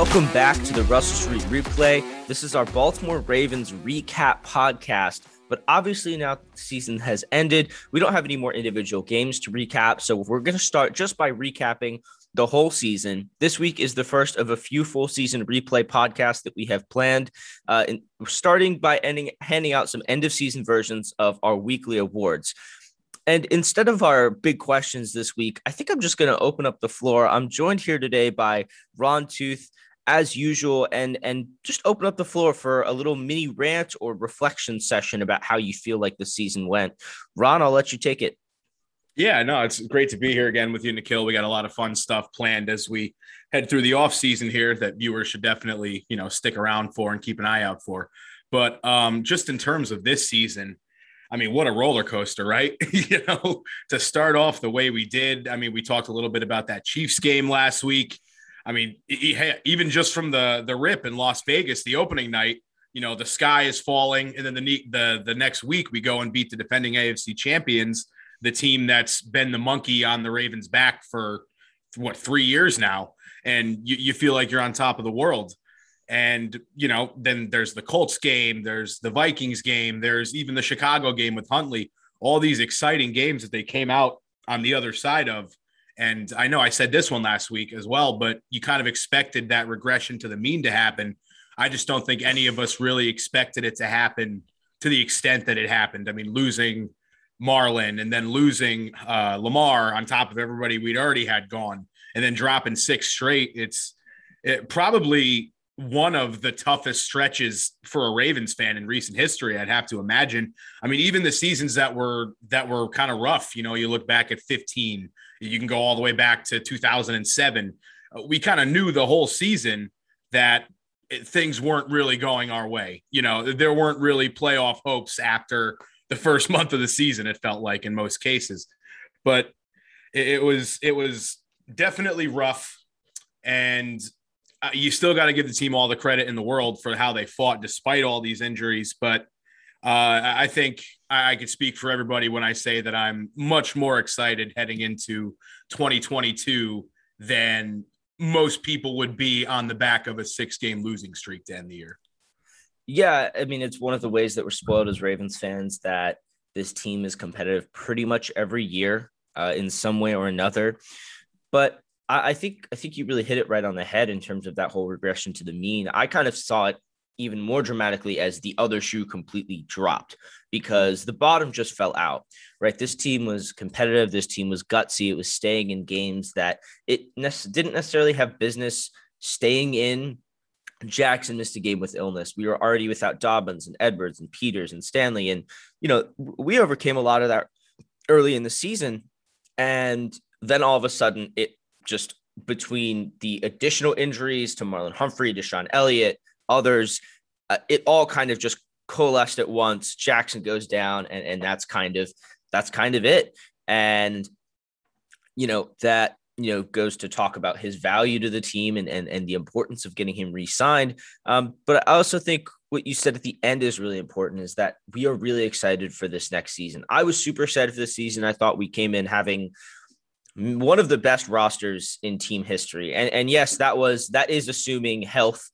Welcome back to the Russell Street Replay. This is our Baltimore Ravens recap podcast. But obviously, now the season has ended. We don't have any more individual games to recap. So we're going to start just by recapping the whole season. This week is the first of a few full season replay podcasts that we have planned. Uh, and starting by ending, handing out some end of season versions of our weekly awards. And instead of our big questions this week, I think I'm just going to open up the floor. I'm joined here today by Ron Toothe, as usual, and and just open up the floor for a little mini rant or reflection session about how you feel like the season went. Ron, I'll let you take it. Yeah, no, it's great to be here again with you, Nikhil. We got a lot of fun stuff planned as we head through the off season here that viewers should definitely, you know, stick around for and keep an eye out for. But um, just in terms of this season, I mean, what a roller coaster, right? you know, to start off the way we did. I mean, we talked a little bit about that Chiefs game last week. I mean, even just from the the rip in Las Vegas, the opening night, you know, the sky is falling, and then the the the next week we go and beat the defending AFC champions, the team that's been the monkey on the Ravens' back for what three years now, and you, you feel like you're on top of the world. And, you know, then there's the Colts game, there's the Vikings game, there's even the Chicago game with Huntley, all these exciting games that they came out on the other side of. And I know I said this one last week as well, but you kind of expected that regression to the mean to happen. I just don't think any of us really expected it to happen to the extent that it happened. I mean, losing Marlon and then losing uh, Lamar on top of everybody we'd already had gone and then dropping six straight. It's it probably one of the toughest stretches for a Ravens fan in recent history. I'd have to imagine. I mean, even the seasons that were that were kind of rough. You know, you look back at 15. You can go all the way back to 2007. Uh, we kind of knew the whole season that it, things weren't really going our way. You know, there weren't really playoff hopes after the first month of the season. It felt like in most cases, but it, it was it was definitely rough and uh, you still got to give the team all the credit in the world for how they fought despite all these injuries. But uh, I think I, I could speak for everybody when I say that I'm much more excited heading into 2022 than most people would be on the back of a six game losing streak to end the year. Yeah. I mean, it's one of the ways that we're spoiled as Ravens fans that this team is competitive pretty much every year uh, in some way or another. But I, I think I think you really hit it right on the head in terms of that whole regression to the mean. I kind of saw it even more dramatically as the other shoe completely dropped because the bottom just fell out, right? This team was competitive. This team was gutsy. It was staying in games that it ne- didn't necessarily have business staying in. Jackson missed a game with illness. We were already without Dobbins and Edwards and Peters and Stanley. And, you know, we overcame a lot of that early in the season. And then all of a sudden it just between the additional injuries to Marlon Humphrey, DeShon Elliott, others, uh, it all kind of just coalesced at once. Jackson goes down, and and that's kind of that's kind of it. And you know that you know goes to talk about his value to the team and and, and the importance of getting him re-signed. Um, but I also think what you said at the end is really important is that we are really excited for this next season. I was super excited for this season. I thought we came in having one of the best rosters in team history. And and yes, that was that is assuming health,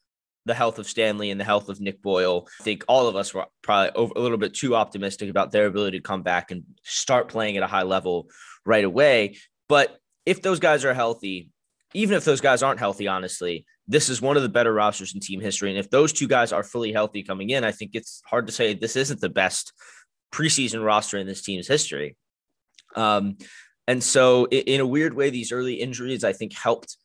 the health of Stanley and the health of Nick Boyle. I think all of us were probably over, a little bit too optimistic about their ability to come back and start playing at a high level right away. But if those guys are healthy, even if those guys aren't healthy, honestly, this is one of the better rosters in team history. And if those two guys are fully healthy coming in, I think it's hard to say this isn't the best preseason roster in this team's history. Um, and so, in a weird way, these early injuries, I think, helped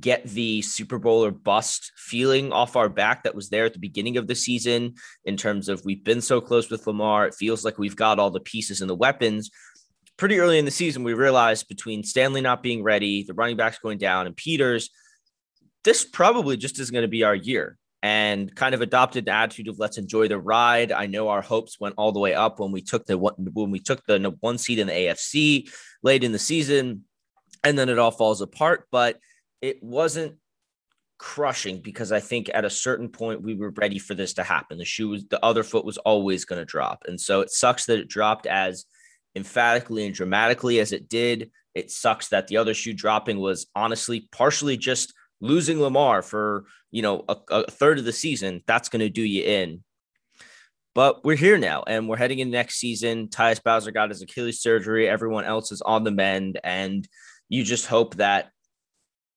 get the Super Bowl or bust feeling off our back that was there at the beginning of the season in terms of we've been so close with Lamar. It feels like we've got all the pieces and the weapons. Pretty early in the season, we realized between Stanley not being ready, the running backs going down, and Peters, this probably just isn't going to be our year and kind of adopted the attitude of let's enjoy the ride. I know our hopes went all the way up when we took the when we took the one seed in the AFC late in the season, and then it all falls apart. But it wasn't crushing because I think at a certain point we were ready for this to happen. The shoe was the other foot was always going to drop, and so it sucks that it dropped as emphatically and dramatically as it did. It sucks that the other shoe dropping was honestly partially just losing Lamar for, you know, a, a third of the season, that's going to do you in. But we're here now and we're heading into next season. Tyus Bowser got his Achilles surgery. Everyone else is on the mend. And you just hope that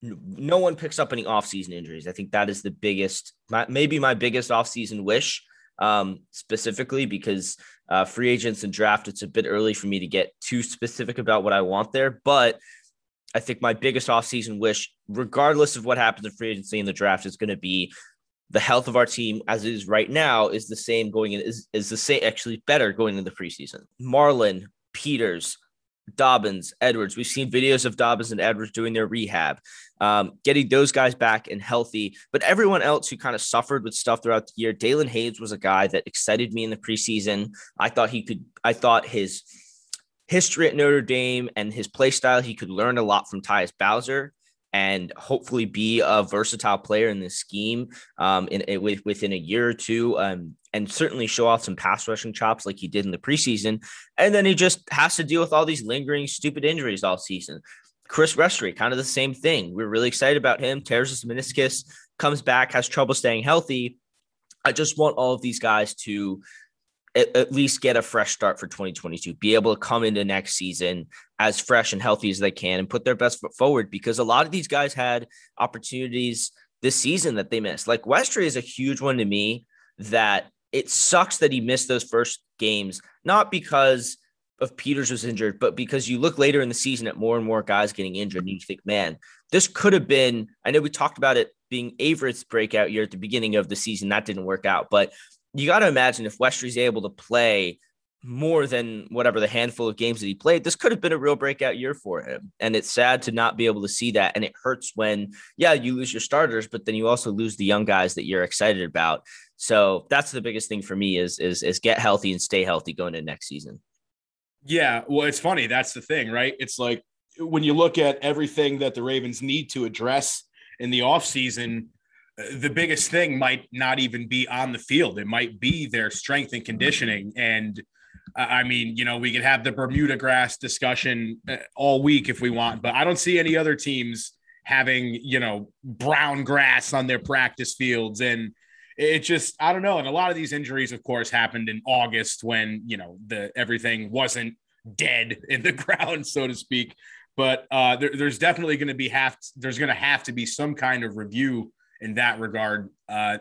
no one picks up any offseason injuries. I think that is the biggest, maybe my biggest offseason wish, um, specifically because uh, free agents and draft, it's a bit early for me to get too specific about what I want there. But I think my biggest offseason wish, regardless of what happens in free agency and the draft, is going to be the health of our team as it is right now is the same going in is, is the same actually better going into the preseason. Marlon, Peters, Dobbins, Edwards. We've seen videos of Dobbins and Edwards doing their rehab, um, getting those guys back and healthy. But everyone else who kind of suffered with stuff throughout the year, Daelin Hayes was a guy that excited me in the preseason. I thought he could, I thought his history at Notre Dame and his play style, he could learn a lot from Tyus Bowser and hopefully be a versatile player in this scheme um, in, in, within a year or two, um, and certainly show off some pass rushing chops like he did in the preseason. And then he just has to deal with all these lingering stupid injuries all season. Chris Westry, kind of the same thing. We're really excited about him. Tears his meniscus, comes back, has trouble staying healthy. I just want all of these guys to at, at least get a fresh start for 2022, be able to come into next season as fresh and healthy as they can and put their best foot forward because a lot of these guys had opportunities this season that they missed. Like Westry is a huge one to me that it sucks that he missed those first games, not because of Peters was injured, but because you look later in the season at more and more guys getting injured and you think, man, this could have been. I know we talked about it being Averett's breakout year at the beginning of the season. That didn't work out, but you got to imagine if Westry's able to play more than whatever the handful of games that he played, this could have been a real breakout year for him. And it's sad to not be able to see that. And it hurts when, yeah, you lose your starters, but then you also lose the young guys that you're excited about. So that's the biggest thing for me is is is get healthy and stay healthy going into next season. Yeah, well, it's funny. That's the thing, right? It's like when you look at everything that the Ravens need to address in the offseason, the biggest thing might not even be on the field. It might be their strength and conditioning. And I mean, you know, we could have the Bermuda grass discussion uh, all week if we want, but I don't see any other teams having, you know, brown grass on their practice fields. And it just, I don't know. And a lot of these injuries, of course, happened in August when, you know, the everything wasn't dead in the ground, so to speak. But uh, there, there's definitely going to be have there's going to have to be some kind of review in that regard. Uh,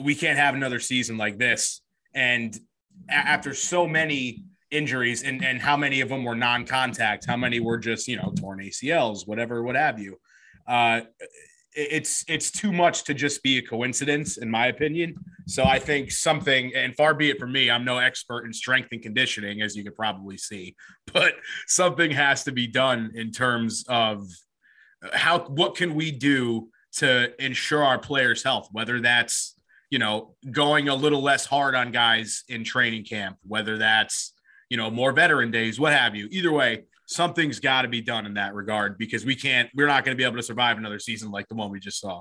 we can't have another season like this. And after so many injuries and, and how many of them were non-contact, how many were just, you know, torn ACLs, whatever, what have you. Uh, it's it's too much to just be a coincidence, in my opinion. So I think something, and far be it from me, I'm no expert in strength and conditioning, as you could probably see, but something has to be done in terms of how what can we do to ensure our players' health, whether that's you know going a little less hard on guys in training camp, whether that's you know more veteran days, what have you. Either way, something's got to be done in that regard because we can't, we're not going to be able to survive another season like the one we just saw.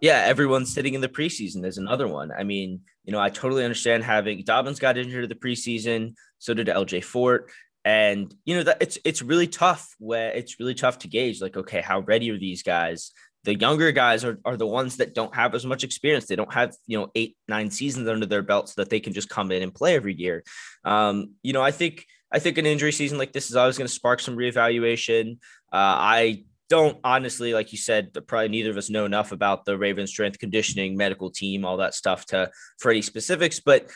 Yeah, everyone's sitting in the preseason. There's another one. I mean, you know, I totally understand having Dobbins got injured in the preseason, so did LJ Fort. And you know that it's it's really tough where it's really tough to gauge like, okay, how ready are these guys? The younger guys are, are the ones that don't have as much experience. They don't have, you know, eight, nine seasons under their belt so that they can just come in and play every year. Um, you know, I think, I think an injury season like this is always going to spark some reevaluation. Uh, I don't honestly, like you said, probably neither of us know enough about the Ravens strength conditioning medical team, all that stuff to for any specifics, but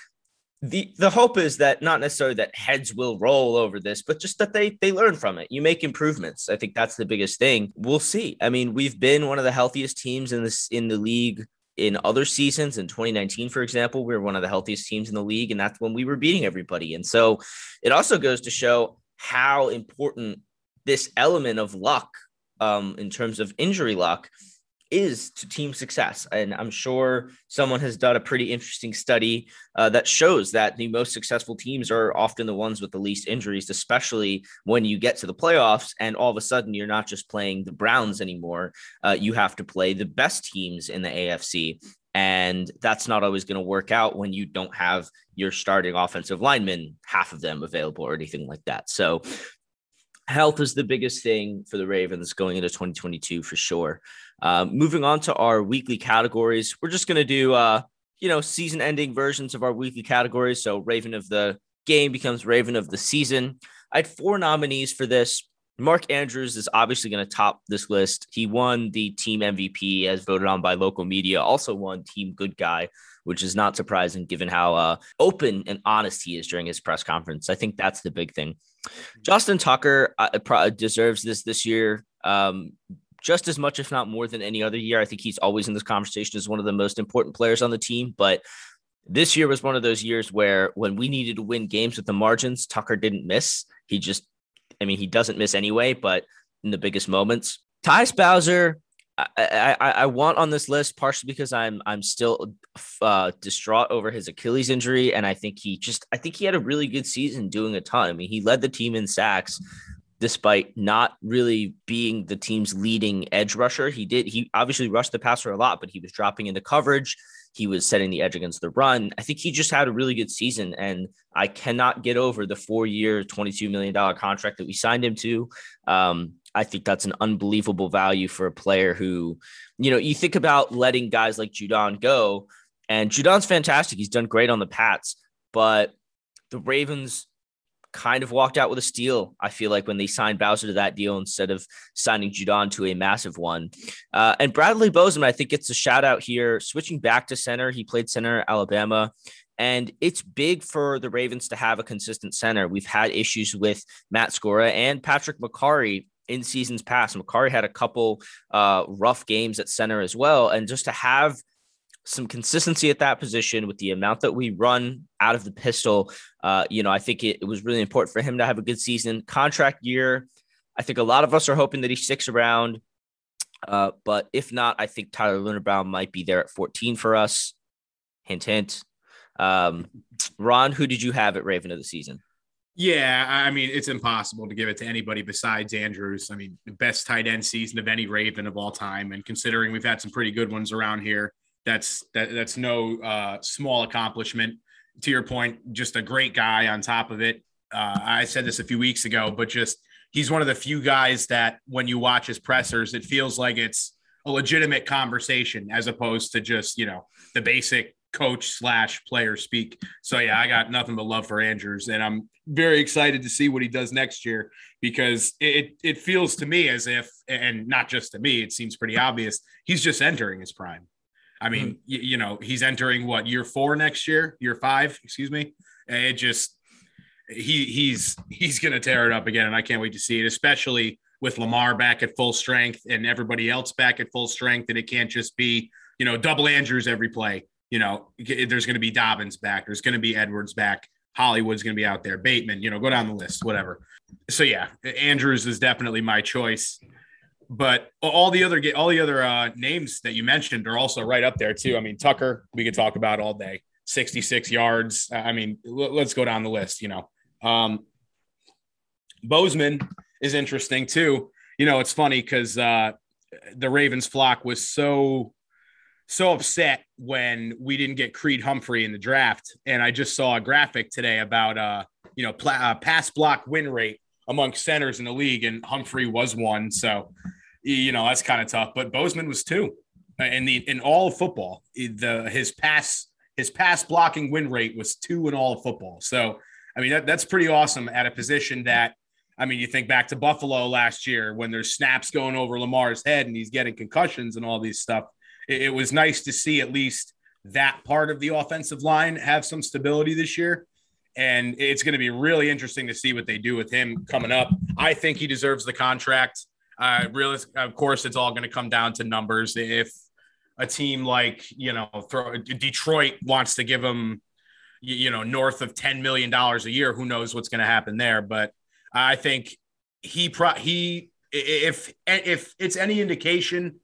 the the hope is that not necessarily that heads will roll over this, but just that they they learn from it. You make improvements. I think that's the biggest thing. We'll see. I mean, we've been one of the healthiest teams in this in the league in other seasons. In 2019, for example, we were one of the healthiest teams in the league, and that's when we were beating everybody. And so it also goes to show how important this element of luck, um, in terms of injury luck, is to team success. And I'm sure someone has done a pretty interesting study uh, that shows that the most successful teams are often the ones with the least injuries, especially when you get to the playoffs and all of a sudden you're not just playing the Browns anymore. Uh, you have to play the best teams in the AFC. And that's not always going to work out when you don't have your starting offensive linemen, half of them available or anything like that. So Health is the biggest thing for the Ravens going into 2022 for sure. Uh, moving on to our weekly categories, we're just going to do, uh, you know, season ending versions of our weekly categories. So Raven of the game becomes Raven of the season. I had four nominees for this. Mark Andrews is obviously going to top this list. He won the team MVP as voted on by local media, also won team good guy, which is not surprising given how uh, open and honest he is during his press conference. I think that's the big thing. Justin Tucker uh, deserves this this year. Um, just as much, if not more than any other year. I think he's always in this conversation as one of the most important players on the team. But this year was one of those years where when we needed to win games with the margins, Tucker didn't miss. He just, I mean, he doesn't miss anyway, but in the biggest moments. Tyus Bowser, I, I, I, want on this list partially because I'm I'm still uh, distraught over his Achilles injury, and I think he just I think he had a really good season doing a ton. I mean, he led the team in sacks despite not really being the team's leading edge rusher. He did he obviously rushed the passer a lot, but he was dropping into coverage. He was setting the edge against the run. I think he just had a really good season, and I cannot get over the four-year, twenty-two million dollar contract that we signed him to. Um, I think that's an unbelievable value for a player who, you know, you think about letting guys like Judon go, and Judon's fantastic. He's done great on the Pats, but the Ravens kind of walked out with a steal. I feel like when they signed Bowser to that deal instead of signing Judon to a massive one. Uh, and Bradley Bozeman, I think, gets a shout out here. Switching back to center, he played center at Alabama. And it's big for the Ravens to have a consistent center. We've had issues with Matt Skura and Patrick Mekari in seasons past. Mekari had a couple uh, rough games at center as well. And just to have some consistency at that position with the amount that we run out of the pistol. Uh, you know, I think it, it, was really important for him to have a good season. Contract year, I think a lot of us are hoping that he sticks around. Uh, but if not, I think Tyler Linderbaum might be there at 14 for us. Hint, hint. Um, Ron, who did you have at Raven of the season? Yeah, I mean, it's impossible to give it to anybody besides Andrews. I mean, the best tight end season of any Raven of all time. And considering we've had some pretty good ones around here, that's that, that's no uh, small accomplishment. To your point, just a great guy on top of it. Uh, I said this a few weeks ago, but just he's one of the few guys that when you watch his pressers, it feels like it's a legitimate conversation as opposed to just you know the basic coach slash player speak. So yeah, I got nothing but love for Andrews, and I'm very excited to see what he does next year because it it feels to me as if, and not just to me, it seems pretty obvious he's just entering his prime. I mean, mm-hmm. you, you know, he's entering what year four next year, year five, excuse me. And It just he he's he's gonna tear it up again, and I can't wait to see it, especially with Lamar back at full strength and everybody else back at full strength, and it can't just be you know double Andrews every play. You know, there's going to be Dobbins back, there's going to be Edwards back, Hollywood's going to be out there, Bateman. You know, go down the list, whatever. So yeah, Andrews is definitely my choice but all the other all the other uh, names that you mentioned are also right up there too. I mean, Tucker, we could talk about all day. 66 yards. I mean, let's go down the list. You know, um, Bozeman is interesting too. You know, it's funny because uh, the Ravens flock was so so upset when we didn't get Creed Humphrey in the draft, and I just saw a graphic today about uh, you know pl- uh, pass block win rate among centers in the league, and Humphrey was one. So, you know, that's kind of tough. But Bozeman was two in the in all of football. The his pass his pass blocking win rate was two in all of football. So, I mean, that, that's pretty awesome at a position that. I mean, you think back to Buffalo last year when there's snaps going over Lamar's head and he's getting concussions and all these stuff. It, it was nice to see at least that part of the offensive line have some stability this year and it's going to be really interesting to see what they do with him coming up. I think he deserves the contract. Uh, really, of course, it's all going to come down to numbers. If a team like you know throw, Detroit wants to give him, you know, north of ten million dollars a year, who knows what's going to happen there? But I think he pro he if if it's any indication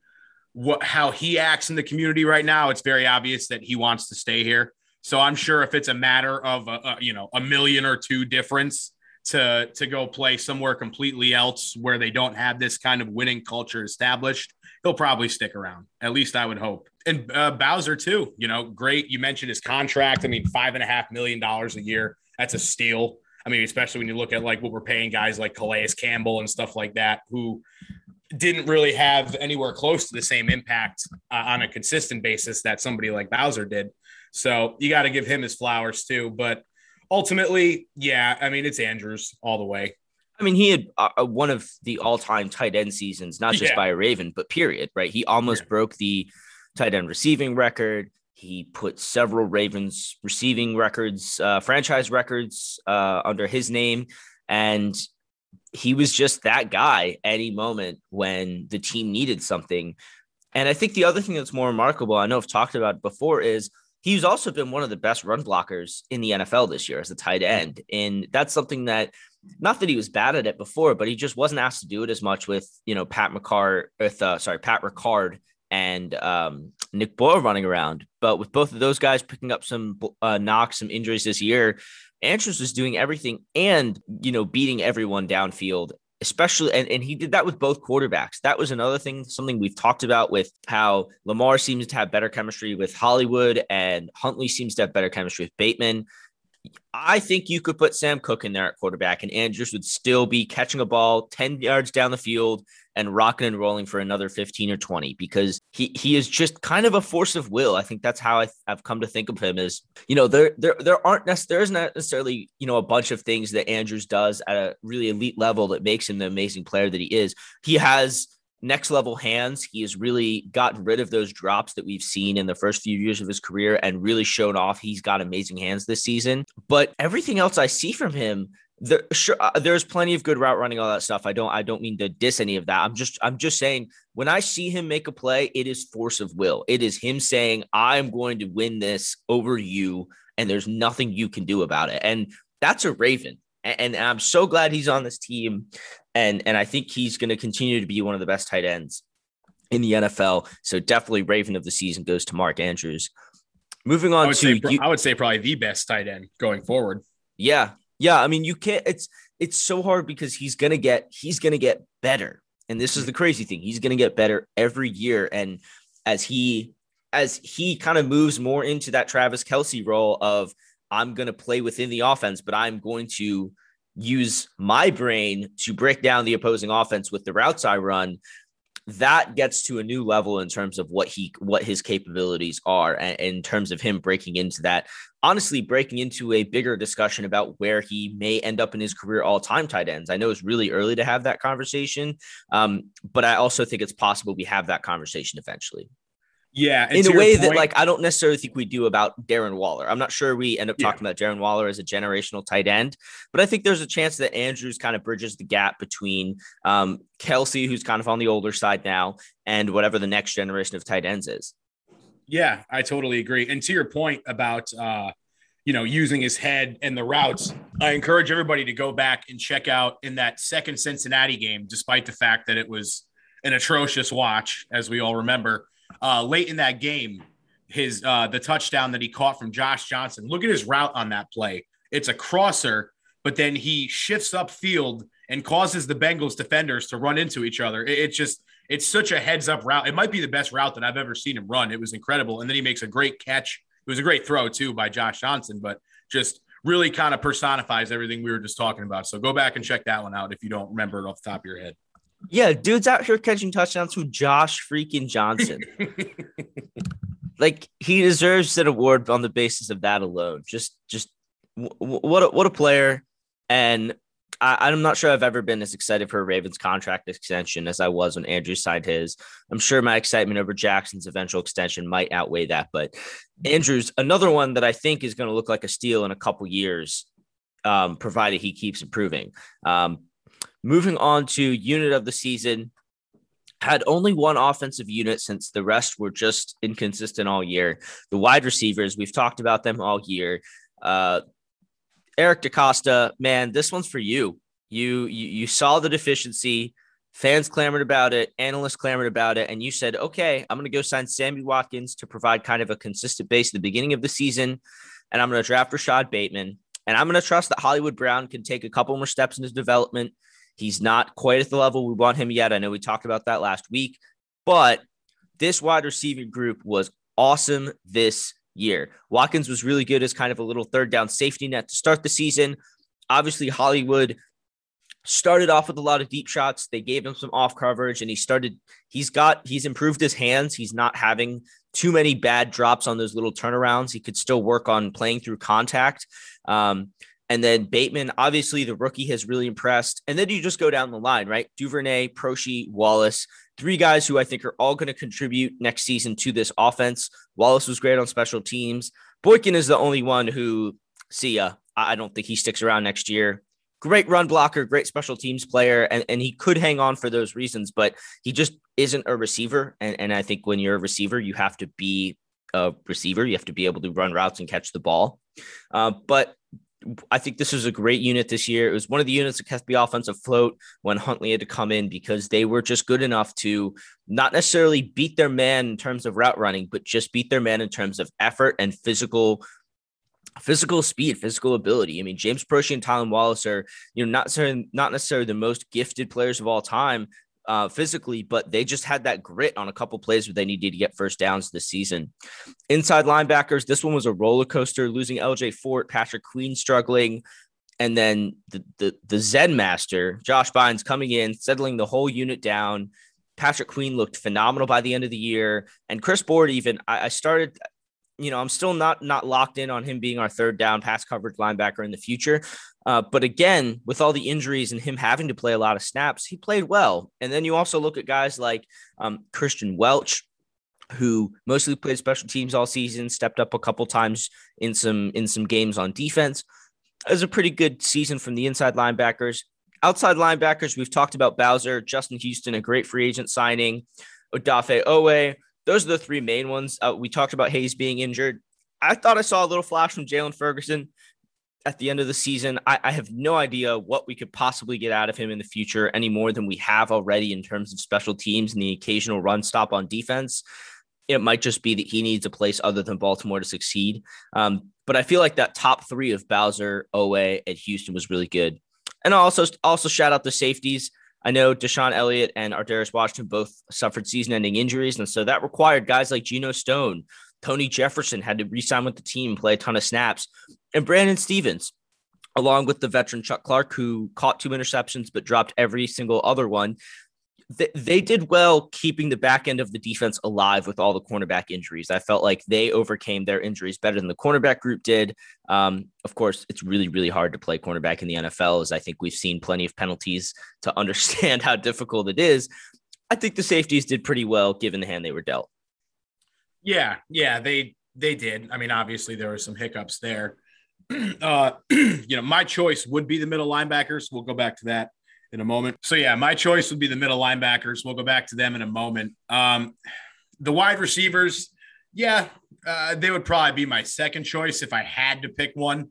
what how he acts in the community right now, it's very obvious that he wants to stay here. So I'm sure if it's a matter of a, a, you know a million or two difference to to go play somewhere completely else where they don't have this kind of winning culture established, he'll probably stick around. At least I would hope. And uh, Bowser too. You know, great. You mentioned his contract. I mean, five and a half million dollars a year. That's a steal. I mean, especially when you look at like what we're paying guys like Calais Campbell and stuff like that, who didn't really have anywhere close to the same impact uh, on a consistent basis that somebody like Bowser did. So you got to give him his flowers too. But ultimately, yeah, I mean, it's Andrews all the way. I mean, he had uh, one of the all-time tight end seasons, not just yeah. by a Raven, but period. Right? He almost yeah. broke the tight end receiving record. He put several Ravens receiving records, uh, franchise records, uh, under his name, and he was just that guy any moment when the team needed something. And I think the other thing that's more remarkable, I know I've talked about it before, is he's also been one of the best run blockers in the NFL this year as a tight end. And that's something that not that he was bad at it before, but he just wasn't asked to do it as much with, you know, Pat McCart with uh, sorry, Pat Ricard and um, Nick Boyle running around. But with both of those guys picking up some uh, knocks, some injuries this year, Andrews was doing everything and, you know, beating everyone downfield, especially. And, and he did that with both quarterbacks. That was another thing, something we've talked about with how Lamar seems to have better chemistry with Hollywood and Huntley seems to have better chemistry with Bateman. I think you could put Sam Koch in there at quarterback, and Andrews would still be catching a ball 10 yards down the field and rocking and rolling for another 15 or 20 because he he is just kind of a force of will. I think that's how I, have come to think of him as, you know, there there there aren't there isn't necessarily, you know, a bunch of things that Andrews does at a really elite level that makes him the amazing player that he is. He has next level hands. He has really gotten rid of those drops that we've seen in the first few years of his career and really shown off he's got amazing hands this season. But everything else I see from him, there, sure, uh, there's plenty of good route running, all that stuff. I don't, I don't mean to diss any of that. I'm just, I'm just saying when I see him make a play, it is force of will. It is him saying, "I'm going to win this over you," and there's nothing you can do about it. And that's a Raven. And, and I'm so glad he's on this team and and I think he's going to continue to be one of the best tight ends in the NFL. So definitely Raven of the season goes to Mark Andrews. Moving on I to say, you, I would say probably the best tight end going forward. Yeah. Yeah, I mean you can't it's it's so hard because he's to get he's to get better. And this is the crazy thing. He's to get better every year and as he as he kind of moves more into that Travis Kelce role of I'm to play within the offense, but I'm going to use my brain to break down the opposing offense with the routes I run, that gets to a new level in terms of what he what his capabilities are and in terms of him breaking into that honestly breaking into a bigger discussion about where he may end up in his career all-time tight ends i know it's really early to have that conversation um, but i also think it's possible we have that conversation eventually yeah, in a way point, that like I don't necessarily think we do about Darren Waller. I'm not sure we end up talking yeah. about Darren Waller as a generational tight end, but I think there's a chance that Andrews kind of bridges the gap between um, Kelce, who's kind of on the older side now, and whatever the next generation of tight ends is. Yeah, I totally agree. And to your point about uh, you know using his head and the routes, I encourage everybody to go back and check out in that second Cincinnati game, despite the fact that it was an atrocious watch, as we all remember uh, late in that game, his uh, the touchdown that he caught from Josh Johnson. Look at his route on that play. It's a crosser, but then he shifts up field and causes the Bengals defenders to run into each other. It, it's just it's such a heads up route. It might be the best route that I've ever seen him run. It was incredible, and then he makes a great catch. It was a great throw too by Josh Johnson, but just really kind of personifies everything we were just talking about. So go back and check that one out if you don't remember it off the top of your head. Yeah, dude's out here catching touchdowns from Josh freaking Johnson. like he deserves an award on the basis of that alone. Just, just w- what a, what a player. And I, am not sure I've ever been as excited for a Ravens contract extension as I was when Andrew signed his. I'm sure my excitement over Jackson's eventual extension might outweigh that. But Andrews, another one that I think is going to look like a steal in a couple years, um, provided he keeps improving. Um, Moving on to unit of the season, had only one offensive unit since the rest were just inconsistent all year. The wide receivers, we've talked about them all year. Uh, Eric DeCosta, man, this one's for you. You you, you saw the deficiency. Fans clamored about it, analysts clamored about it, and you said, okay, I'm going to go sign Sammy Watkins to provide kind of a consistent base at the beginning of the season. And I'm going to draft Rashod Bateman. And I'm going to trust that Hollywood Brown can take a couple more steps in his development He's not quite at the level we want him yet. I know we talked about that last week, but this wide receiving group was awesome this year. Watkins was really good as kind of a little third down safety net to start the season. obviously Hollywood started off with a lot of deep shots. They gave him some off coverage and he started, he's got, he's improved his hands. He's not having too many bad drops on those little turnarounds. He could still work on playing through contact. Um, and then Bateman, obviously the rookie has really impressed. And then you just go down the line, right? Duvernay, Proche, Wallace, three guys who I think are all going to contribute next season to this offense. Wallace was great on special teams. Boykin is the only one who, see ya. I don't think he sticks around next year great run blocker, great special teams player, and, and he could hang on for those reasons, but he just isn't a receiver. And, and I think when you're a receiver, you have to be a receiver. You have to be able to run routes and catch the ball. Uh, but I think this was a great unit this year. It was one of the units that kept the offense afloat when Huntley had to come in because they were just good enough to not necessarily beat their man in terms of route running, but just beat their man in terms of effort and physical physical speed, physical ability. I mean, James Proche and Tylan Wallace are, you know, not necessarily not necessarily the most gifted players of all time uh, physically, but they just had that grit on a couple plays where they needed to get first downs this season. Inside linebackers, this one was a roller coaster, losing LJ Fort, Patrick Queen struggling. And then the, the, the Zen master, Josh Bynes, coming in, settling the whole unit down. Patrick Queen looked phenomenal by the end of the year. And Chris Board, even I, I started, you know, I'm still not not locked in on him being our third down pass coverage linebacker in the future. Uh, but again, with all the injuries and him having to play a lot of snaps, he played well. And then you also look at guys like um, Christian Welch, who mostly played special teams all season, stepped up a couple times in some in some games on defense. It was a pretty good season from the inside linebackers. Outside linebackers, we've talked about Bowser, Justin Houston, a great free agent signing, Odafe Oweh, those are the three main ones. Uh, we talked about Hayes being injured. I thought I saw a little flash from Jaylon Ferguson at the end of the season. I, I, have no idea what we could possibly get out of him in the future any more than we have already in terms of special teams and the occasional run stop on defense. It might just be that he needs a place other than Baltimore to succeed. Um, but I feel like that top three of Bowser, Oweh, and Houston was really good. And also, also shout out the safeties. I know DeShon Elliott and Ar'Darius Washington both suffered season ending injuries. And so that required guys like Geno Stone, Tony Jefferson had to re-sign with the team, play a ton of snaps, and Brandon Stephens, along with the veteran Chuck Clark, who caught two interceptions but dropped every single other one they, they did well keeping the back end of the defense alive with all the cornerback injuries. I felt like they overcame their injuries better than the cornerback group did. Um, of course, it's really, really hard to play cornerback in the NFL, as I think we've seen plenty of penalties to understand how difficult it is. I think the safeties did pretty well given the hand they were dealt. Yeah, yeah, they they did. I mean, obviously there were some hiccups there. uh, you know, my choice would be the middle linebackers. We'll go back to that in a moment. So yeah, my choice would be the middle linebackers. We'll go back to them in a moment. Um, the wide receivers, yeah, uh, they would probably be my second choice if I had to pick one.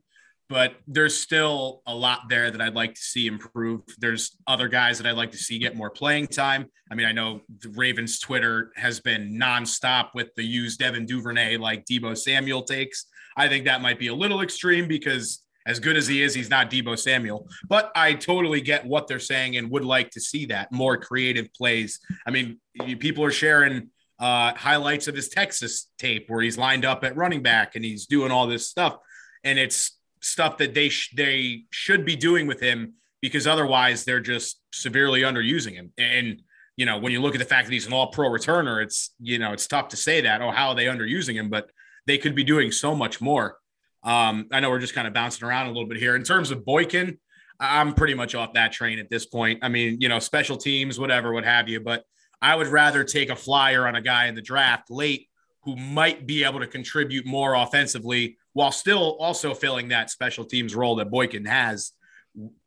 But there's still a lot there that I'd like to see improve. There's other guys that I'd like to see get more playing time. I mean, I know the Ravens Twitter has been nonstop with the use Devin Duvernay like Deebo Samuel takes. I think that might be a little extreme because as good as he is, he's not Deebo Samuel. But I totally get what they're saying and would like to see that more creative plays. I mean, people are sharing uh, highlights of his Texas tape where he's lined up at running back and he's doing all this stuff, and it's stuff that they sh- they should be doing with him because otherwise they're just severely underusing him. And you know, when you look at the fact that he's an All-Pro returner, it's you know it's tough to say that. Oh, how are they underusing him? But they could be doing so much more. Um, I know we're just kind of bouncing around a little bit here. In terms of Boykin, I'm pretty much off that train at this point. I mean, you know, special teams, whatever, what have you. But I would rather take a flyer on a guy in the draft late who might be able to contribute more offensively while still also filling that special teams role that Boykin has,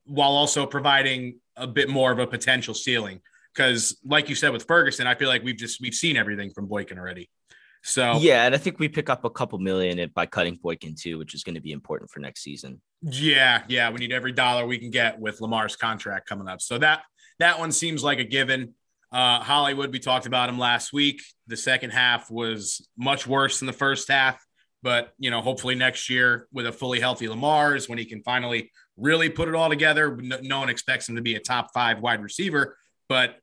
while also providing a bit more of a potential ceiling. Because, like you said with Ferguson, I feel like we've just we've seen everything from Boykin already. So yeah, and I think we pick up a couple million by cutting Boykin too, which is going to be important for next season. Yeah, yeah, we need every dollar we can get with Lamar's contract coming up. So that that one seems like a given. Uh, Hollywood, we talked about him last week. The second half was much worse than the first half, but you know, hopefully next year with a fully healthy Lamar's when he can finally really put it all together. No, no one expects him to be a top five wide receiver, but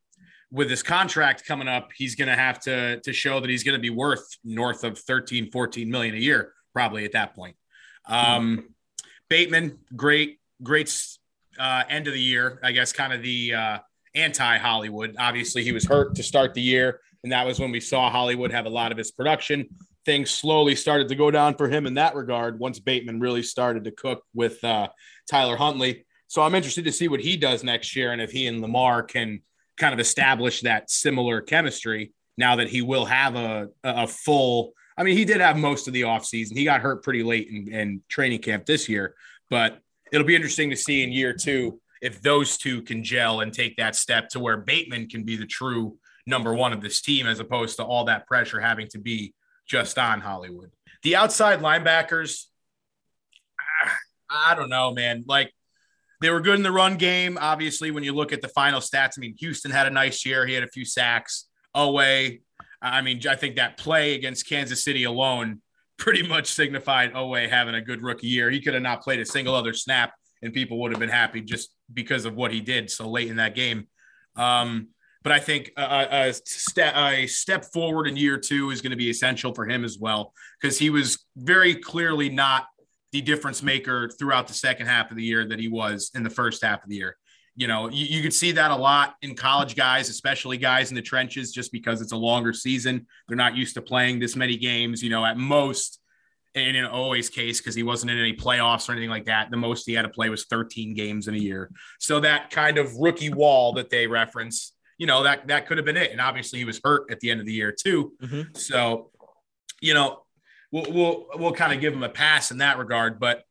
with his contract coming up, he's going to have to to show that he's going to be worth north of 13, 14 million a year, probably at that point. Um, Bateman, great. great uh, end of the year. I guess kind of the uh, anti Hollywood. Obviously, he was hurt to start the year, and that was when we saw Hollywood have a lot of his production. Things slowly started to go down for him in that regard once Bateman really started to cook with uh, Tyler Huntley. So I'm interested to see what he does next year and if he and Lamar can kind of establish that similar chemistry now that he will have a, a full. I mean, he did have most of the offseason. He got hurt pretty late in, in training camp this year, but it'll be interesting to see in year two if those two can gel and take that step to where Bateman can be the true number one of this team as opposed to all that pressure having to be just on Hollywood. The outside linebackers, I don't know, man. Like they were good in the run game. Obviously, when you look at the final stats, I mean, Houston had a nice year. He had a few sacks. Oweh, I mean, I think that play against Kansas City alone pretty much signified Oweh having a good rookie year. He could have not played a single other snap, and people would have been happy just because of what he did so late in that game. Um, but I think a, a, step, a step forward in year two is going to be essential for him as well because he was very clearly not the difference maker throughout the second half of the year that he was in the first half of the year. You know, you, you could see that a lot in college guys, especially guys in the trenches, just because it's a longer season. They're not used to playing this many games. You know, at most, and in Oweh's case, because he wasn't in any playoffs or anything like that, the most he had to play was 13 games in a year. So that kind of rookie wall that they reference, you know, that that could have been it. And obviously he was hurt at the end of the year too. Mm-hmm. So, you know, we'll we'll we'll kind of give him a pass in that regard. But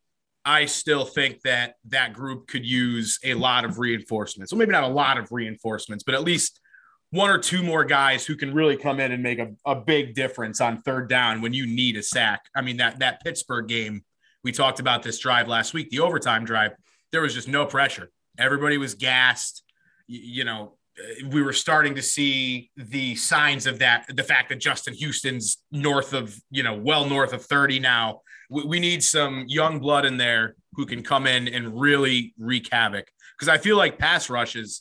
I still think that that group could use a lot of reinforcements. Well, maybe not a lot of reinforcements, but at least one or two more guys who can really come in and make a, a big difference on third down when you need a sack. I mean, that that Pittsburgh game, we talked about this drive last week, the overtime drive, there was just no pressure. Everybody was gassed. You, you know, we were starting to see the signs of that the fact that justin houston's north of you know well north of 30 now we, we need some young blood in there who can come in and really wreak havoc because i feel like pass rush is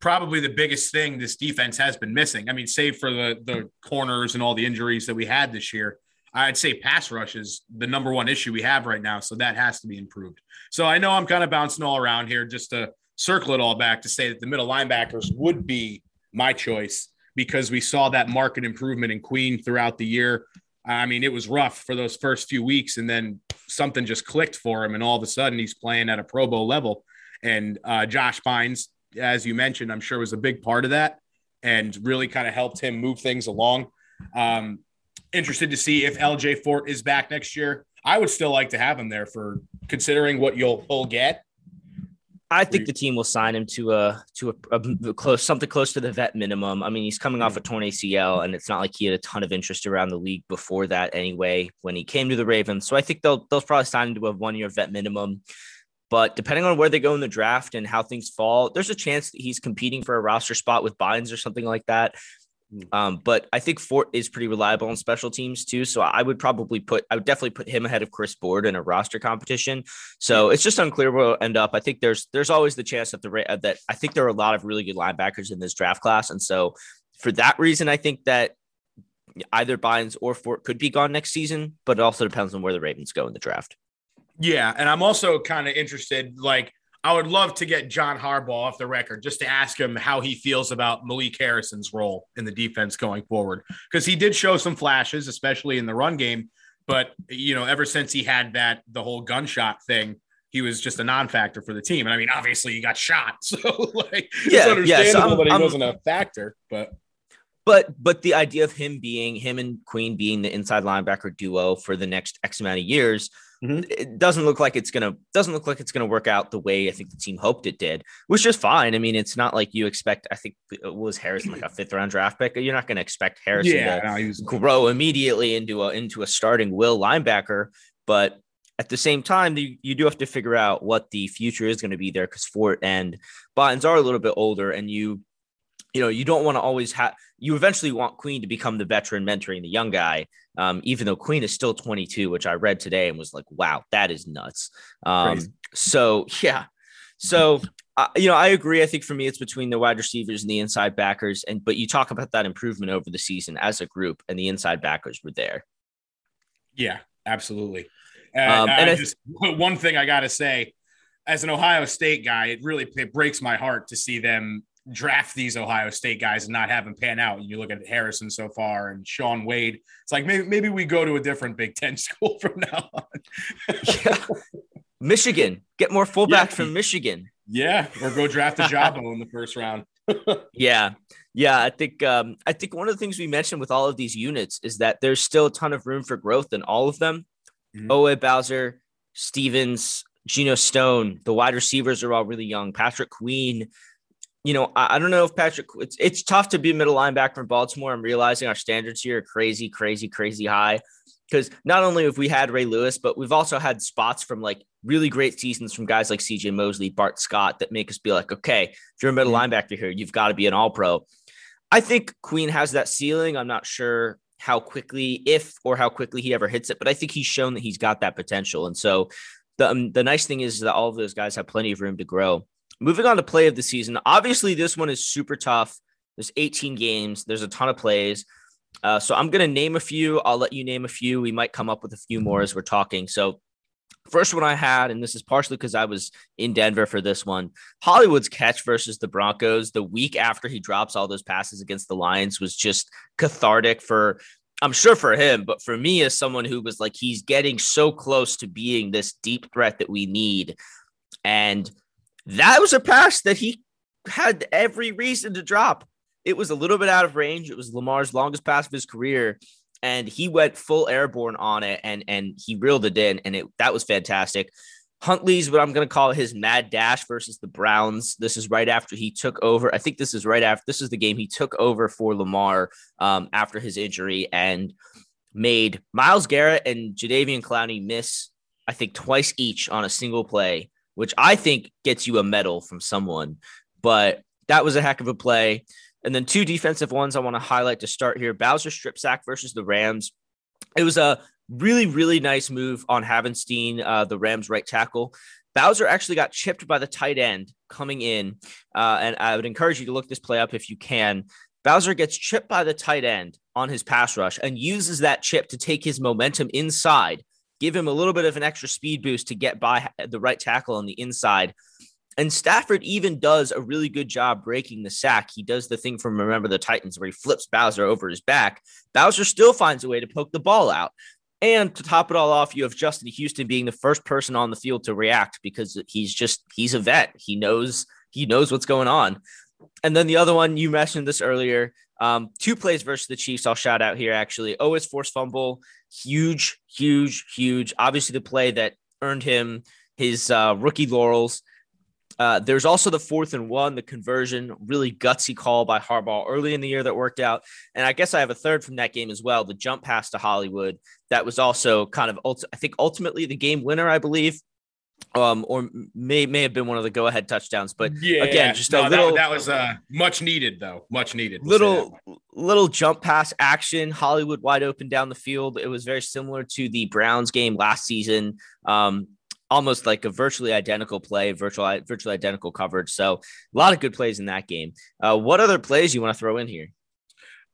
probably the biggest thing this defense has been missing i mean save for the the corners and all the injuries that we had this year I'd say pass rush is the number one issue we have right now. So that has to be improved. So I know I'm kind of bouncing all around here just to circle it all back to say that the middle linebackers would be my choice because we saw that market improvement in Queen throughout the year. I mean, it was rough for those first few weeks, and then something just clicked for him, and all of a sudden he's playing at a Pro Bowl level. And uh, Josh Bynes, as you mentioned, I'm sure was a big part of that, and really kind of helped him move things along. Um, interested to see if LJ Fort is back next year. I would still like to have him there for considering what you'll he'll get I think the team will sign him to a to a, a, close something close to the vet minimum. I mean, he's coming off hmm. a torn ACL, and it's not like he had a ton of interest around the league before that anyway. When he came to the Ravens, so I think they'll they'll probably sign him to a one year vet minimum. But depending on where they go in the draft and how things fall, there's a chance that he's competing for a roster spot with Bynes or something like that. Um, but I think Fort is pretty reliable on special teams too. So I would probably put, I would definitely put him ahead of Chris Board in a roster competition. So it's just unclear where we'll end up. I think there's, there's always the chance that the, that I think there are a lot of really good linebackers in this draft class. And so for that reason, I think that either Bynes or Fort could be gone next season, but it also depends on where the Ravens go in the draft. Yeah. And I'm also kind of interested, like, I would love to get John Harbaugh off the record just to ask him how he feels about Malik Harrison's role in the defense going forward. Because he did show some flashes, especially in the run game. But, you know, ever since he had that, the whole gunshot thing, he was just a non-factor for the team. And I mean, obviously he got shot. So like yeah, it's understandable yeah, so that he I'm, wasn't a factor, but but but the idea of him being him and Queen being the inside linebacker duo for the next X amount of years. Mm-hmm. It doesn't look like it's gonna doesn't look like it's gonna work out the way I think the team hoped it did, which is fine. I mean, it's not like you expect. I think uh, it was Harrison like a fifth round draft pick. You're not gonna expect Harrison yeah, to no, was- grow immediately into a into a starting will linebacker, but at the same time, you, you do have to figure out what the future is going to be there because Fort and Bynes are a little bit older, and you you know, you don't want to always have, you eventually want Queen to become the veteran mentoring the young guy, um, even though Queen is still 22, which I read today and was like, wow, that is nuts. Um, so, yeah. So, uh, you know, I agree. I think for me, it's between the wide receivers and the inside backers. And, but you talk about that improvement over the season as a group, and the inside backers were there. Yeah, absolutely. Uh, um, and I, just, one thing I got to say, as an Ohio State guy, it really it breaks my heart to see them draft these Ohio State guys and not have them pan out. You look at Harrison so far and Shaun Wade. It's like maybe maybe we go to a different Big Ten school from now on. yeah. Michigan, get more fullback yeah. from Michigan. Yeah, or go draft a Jabo in the first round. yeah, yeah. I think um, I think one of the things we mentioned with all of these units is that there's still a ton of room for growth in all of them. Mm-hmm. Oweh Bowser, Stephens, Geno Stone, the wide receivers are all really young. Patrick Queen, you know, I, I, don't know if Patrick, it's, it's tough to be a middle linebacker from Baltimore. I'm realizing our standards here are crazy, crazy, crazy high. Because not only have we had Ray Lewis, but we've also had spots from like really great seasons from guys like CJ Mosley, Bart Scott that make us be like, okay, if you're a middle mm-hmm. linebacker here, you've got to be an all pro. I think Queen has that ceiling. I'm not sure how quickly, if or how quickly he ever hits it, but I think he's shown that he's got that potential. And so the, um, the nice thing is that all of those guys have plenty of room to grow. Moving on to play of the season. Obviously, this one is super tough. There's 18 games, there's a ton of plays. Uh, so I'm going to name a few. I'll let you name a few. We might come up with a few more as we're talking. So, first one I had, and this is partially because I was in Denver for this one Hollywood's catch versus the Broncos the week after he drops all those passes against the Lions was just cathartic for. I'm sure for him, but for me, as someone who was like, he's getting so close to being this deep threat that we need. And that was a pass that he had every reason to drop. It was a little bit out of range. It was Lamar's longest pass of his career, and he went full airborne on it, and and he reeled it in, and it that was fantastic. Huntley's what I'm going to call his mad dash versus the Browns. This is right after he took over. I think this is right after this is the game he took over for Lamar um, after his injury and made Myles Garrett and Jadeveon Clowney miss, I think, twice each on a single play which I think gets you a medal from someone. But that was a heck of a play. And then two defensive ones I want to highlight to start here Bowser strip sack versus the Rams. It was a really, really nice move on Havenstein, uh, the Rams right tackle. Bowser actually got chipped by the tight end coming in. Uh, and I would encourage you to look this play up if you can. Bowser gets chipped by the tight end on his pass rush and uses that chip to take his momentum inside give him a little bit of an extra speed boost to get by the right tackle on the inside. And Stafford even does a really good job breaking the sack. He does the thing from Remember the Titans where he flips Bowser over his back. Bowser still finds a way to poke the ball out. And to top it all off, you have Justin Houston being the first person on the field to react because he's just he's a vet. He knows he knows what's going on. And then the other one you mentioned this earlier, um, two plays versus the Chiefs. I'll shout out here actually. Oweh's forced fumble huge, huge, huge. Obviously, the play that earned him his uh, rookie laurels. Uh, there's also the fourth and one, the conversion, really gutsy call by Harbaugh early in the year that worked out. And I guess I have a third from that game as well, the jump pass to Hollywood. That was also kind of, I think, ultimately the game winner, I believe um, or may may have been one of the go ahead touchdowns. But yeah, again, just no, a little that, that was uh, much needed though, much needed. Little little jump pass action, Hollywood wide open down the field. It was very similar to the Browns game last season. Um, almost like a virtually identical play, virtual virtually identical coverage. So a lot of good plays in that game. Uh, what other plays you want to throw in here?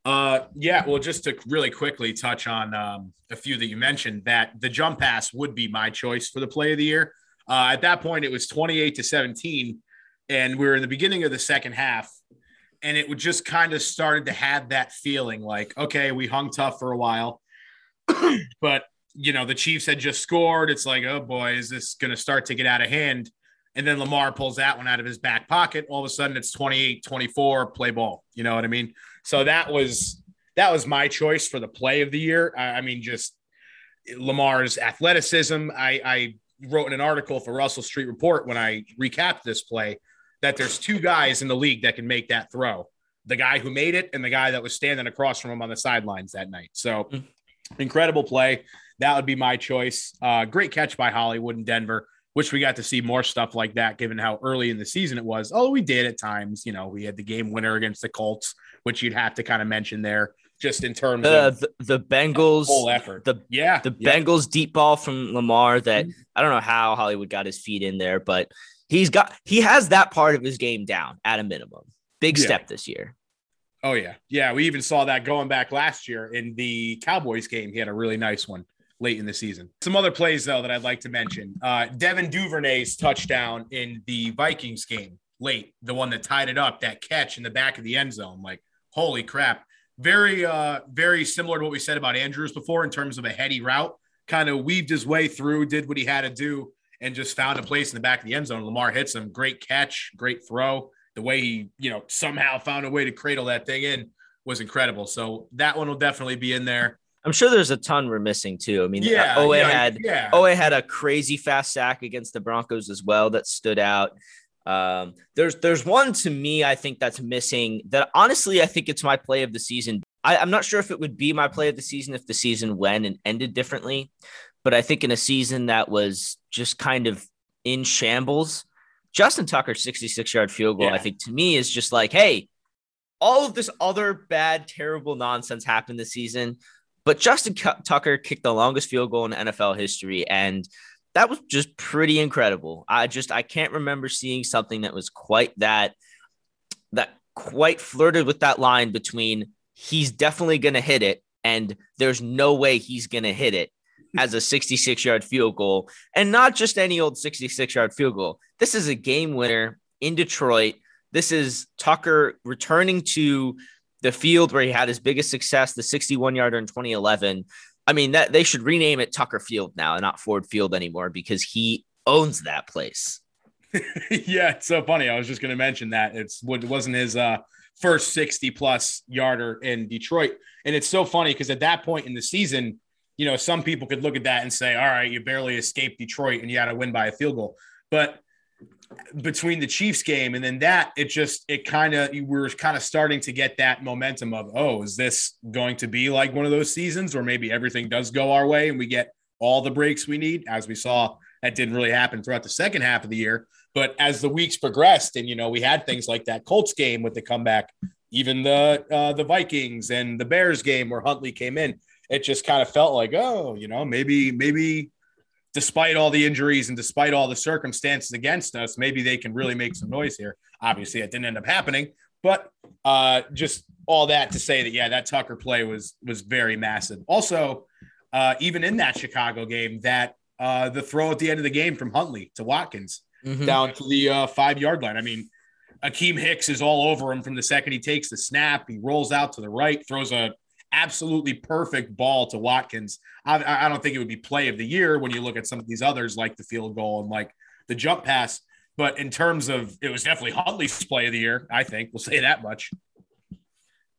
Uh, yeah, well, just to really quickly touch on um, a few that you mentioned, that the jump pass would be my choice for the play of the year. Uh, at that point, it was 28 to 17, and we were in the beginning of the second half, and it would just kind of started to have that feeling like, okay, we hung tough for a while, but you know the Chiefs had just scored. It's like, oh boy, is this going to start to get out of hand? And then Lamar pulls that one out of his back pocket. All of a sudden, it's 28 24, play ball. You know what I mean? So that was that was my choice for the play of the year. I, I mean, just Lamar's athleticism. I, I wrote in an article for Russell Street Report when I recapped this play that there's two guys in the league that can make that throw the guy who made it and the guy that was standing across from him on the sidelines that night. So mm. incredible play. That would be my choice. Uh, great catch by Hollywood in Denver. Wish we got to see more stuff like that, given how early in the season it was. Oh, we did at times. You know, we had the game winner against the Colts, which you'd have to kind of mention there just in terms uh, of the, the Bengals whole effort. The yeah, the yeah. Bengals deep ball from Lamar that mm-hmm. I don't know how Hollywood got his feet in there, but he's got he has that part of his game down at a minimum. Big yeah. step this year. Oh yeah, yeah. We even saw that going back last year in the Cowboys game. He had a really nice one late in the season. Some other plays though that I'd like to mention: uh, Devin Duvernay's touchdown in the Vikings game late, the one that tied it up, that catch in the back of the end zone. Like, holy crap! Very, uh, very similar to what we said about Andrews before in terms of a heady route. Kind of weaved his way through, did what he had to do, and just found a place in the back of the end zone. Lamar hits him. Great catch, great throw. The way he, you know, somehow found a way to cradle that thing in was incredible. So that one will definitely be in there. I'm sure there's a ton we're missing too. I mean, yeah, uh, Oweh yeah, had yeah. Oweh had a crazy fast sack against the Broncos as well that stood out. Um, there's there's one to me I think that's missing. That honestly I think it's my play of the season. I, I'm not sure if it would be my play of the season if the season went and ended differently, but I think in a season that was just kind of in shambles, Justin Tucker's 66 yard field goal, yeah. I think to me is just like, hey, all of this other bad, terrible nonsense happened this season, but Justin Tucker kicked the longest field goal in NFL history. And that was just pretty incredible. I just, I can't remember seeing something that was quite that, that quite flirted with that line between he's definitely going to hit it and there's no way he's going to hit it hmm. as a 66 yard field goal and not just any old 66 yard field goal. This is a game winner in Detroit. This is Tucker returning to the field where he had his biggest success, the 61 yarder in 2011. I mean, that they should rename it Tucker Field now and not Ford Field anymore because he owns that place. yeah, it's so funny. I was just going to mention that it's what wasn't his uh, first 60 plus yarder in Detroit. And it's so funny because at that point in the season, you know, some people could look at that and say, all right, you barely escaped Detroit and you had to win by a field goal. But between the Chiefs game and then that, it just, it kind of, we were kind of starting to get that momentum of, oh, is this going to be like one of those seasons where maybe everything does go our way and we get all the breaks we need? As we saw, that didn't really happen throughout the second half of the year. But as the weeks progressed, and you know, we had things like that Colts game with the comeback, even the uh, the Vikings and the Bears game where Huntley came in, it just kind of felt like, oh, you know, maybe maybe despite all the injuries and despite all the circumstances against us, maybe they can really make some noise here. Obviously, it didn't end up happening, but uh, just all that to say that yeah, that Tucker play was was very massive. Also, uh, even in that Chicago game, that uh, the throw at the end of the game from Huntley to Watkins mm-hmm. down to the uh, five yard line. I mean, Akiem Hicks is all over him from the second he takes the snap. He rolls out to the right, throws a absolutely perfect ball to Watkins. I, I don't think it would be play of the year when you look at some of these others like the field goal and like the jump pass. But in terms of it was definitely Huntley's play of the year, I think we'll say that much.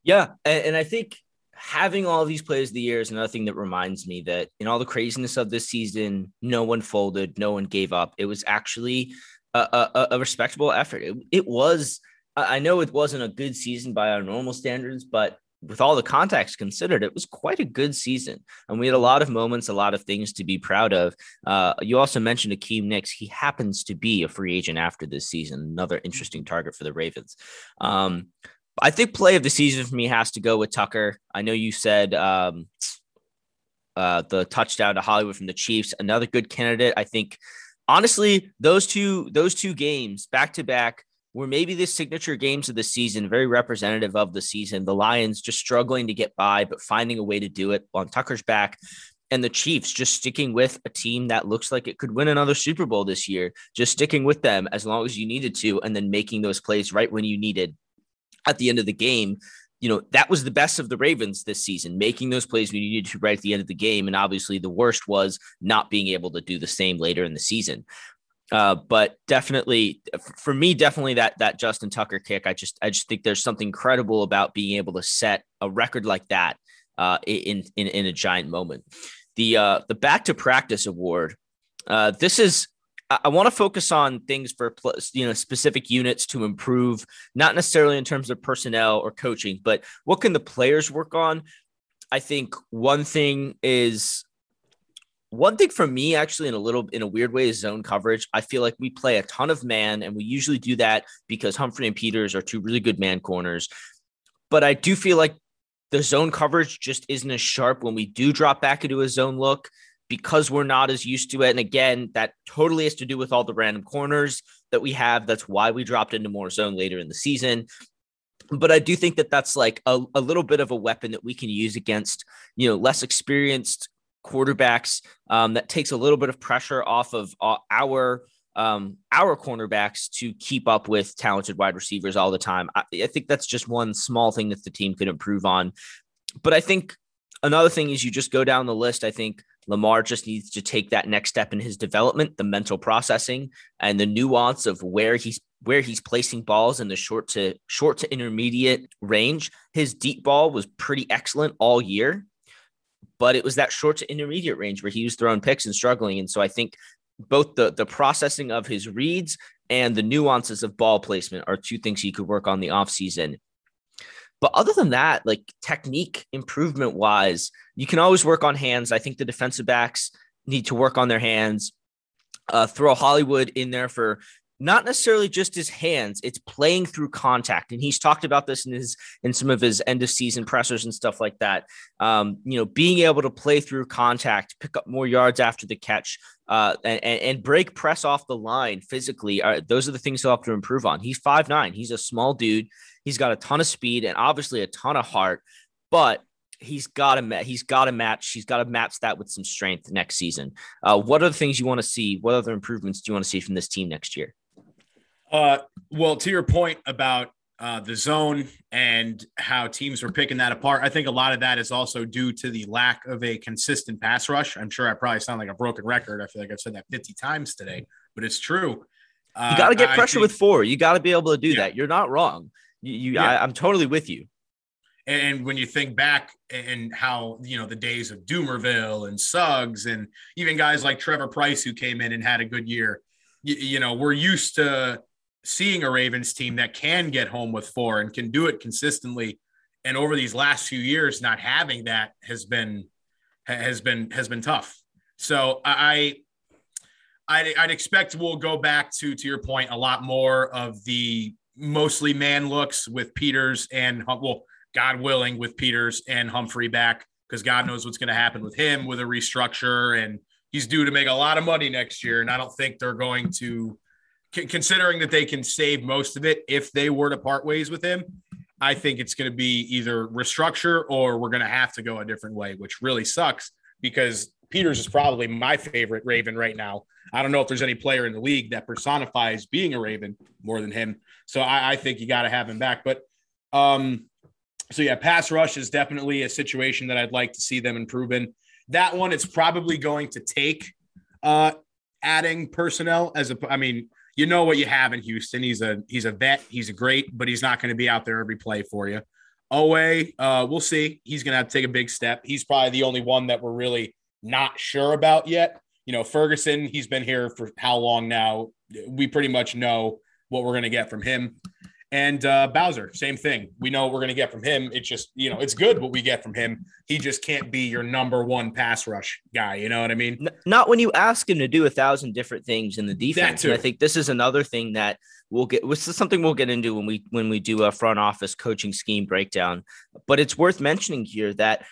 Yeah. And, I think having all these plays of the year is another thing that reminds me that in all the craziness of this season, no one folded, no one gave up. It was actually a, a, a respectable effort. It, it was, I know it wasn't a good season by our normal standards, but with all the context considered, it was quite a good season. And we had a lot of moments, a lot of things to be proud of. Uh, you also mentioned Akiem Hicks. He happens to be a free agent after this season, another interesting target for the Ravens. Um, I think play of the season for me has to go with Tucker. I know you said um, uh, the touchdown to Hollywood from the Chiefs, another good candidate. I think honestly, those two those two games back to back were maybe the signature games of the season, very representative of the season. The Lions just struggling to get by, but finding a way to do it on Tucker's back. And the Chiefs just sticking with a team that looks like it could win another Super Bowl this year, just sticking with them as long as you needed to, and then making those plays right when you needed at the end of the game, you know, that was the best of the Ravens this season, making those plays we needed to right at the end of the game. And obviously, the worst was not being able to do the same later in the season. Uh, but definitely, for me, definitely that that Justin Tucker kick. I just I just think there's something incredible about being able to set a record like that uh, in in in a giant moment. The uh, the back to practice award. Uh, this is I want to focus on things for you know specific units to improve, not necessarily in terms of personnel or coaching, but what can the players work on? I think one thing is one thing for me actually in a little in a weird way is zone coverage. I feel like we play a ton of man and we usually do that because Humphrey and Peters are two really good man corners. But I do feel like the zone coverage just isn't as sharp when we do drop back into a zone look because we're not as used to it. And again, that totally has to do with all the random corners that we have. That's why we dropped into more zone later in the season. But I do think that that's like a, a little bit of a weapon that we can use against, you know, less experienced quarterbacks um, that takes a little bit of pressure off of uh, our um, our cornerbacks to keep up with talented wide receivers all the time. I, I think that's just one small thing that the team could improve on. But I think another thing is you just go down the list. I think Lamar just needs to take that next step in his development, the mental processing and the nuance of where he's where he's placing balls in the short to short to intermediate range. His deep ball was pretty excellent all year, but it was that short to intermediate range where he was throwing picks and struggling. And so I think both the the processing of his reads and the nuances of ball placement are two things he could work on the offseason. But other than that, like technique improvement wise, you can always work on hands. I think the defensive backs need to work on their hands. Uh, throw Hollywood in there for not necessarily just his hands it's playing through contact. And he's talked about this in his in some of his end of season pressers and stuff like that. Um, you know being able to play through contact pick up more yards after the catch uh, and, and break press off the line physically uh, those are the things he'll have to improve on. He's five nine. He's a small dude. He's got a ton of speed and obviously a ton of heart but he's got to he's got to match he's got to match that with some strength next season. Uh, what are the things you want to see? What other improvements do you want to see from this team next year uh, well, to your point about uh, the zone and how teams were picking that apart, I think a lot of that is also due to the lack of a consistent pass rush. I'm sure I probably sound like a broken record. I feel like I've said that 50 times today, but it's true. Uh, you got to get pressure think, with four. You got to be able to do yeah. that. You're not wrong. You, you yeah. I, I'm totally with you. And when you think back and how, you know, the days of Dumervil and Suggs and even guys like Trevor Pryce who came in and had a good year, you, you know, we're used to seeing a Ravens team that can get home with four and can do it consistently. And over these last few years, not having that has been has been has been tough. So I I'd, I'd expect we'll go back to to your point a lot more of the mostly man looks with Peters and well, God willing, with Peters and Humphrey back because God knows what's going to happen with him with a restructure and he's due to make a lot of money next year. And I don't think they're going to considering that they can save most of it if they were to part ways with him, I think it's going to be either restructure or we're going to have to go a different way, which really sucks because Peters is probably my favorite Raven right now. I don't know if there's any player in the league that personifies being a Raven more than him. So I, I think you got to have him back. But um, so yeah, pass rush is definitely a situation that I'd like to see them improve in. That one, it's probably going to take uh, adding personnel as a. I mean, you know what you have in Houston. He's a he's a vet. He's a great, but he's not going to be out there every play for you. Oweh, uh, we'll see. He's going to have to take a big step. He's probably the only one that we're really not sure about yet. You know, Ferguson, he's been here for how long now? We pretty much know what we're going to get from him. And uh, Bowser, same thing. We know we're going to get from him. It's just, you know, it's good what we get from him. He just can't be your number one pass rush guy. You know what I mean? Not when you ask him to do a thousand different things in the defense. And I think this is another thing that we'll get. This is something we'll get into when we when we do a front office coaching scheme breakdown. But it's worth mentioning here that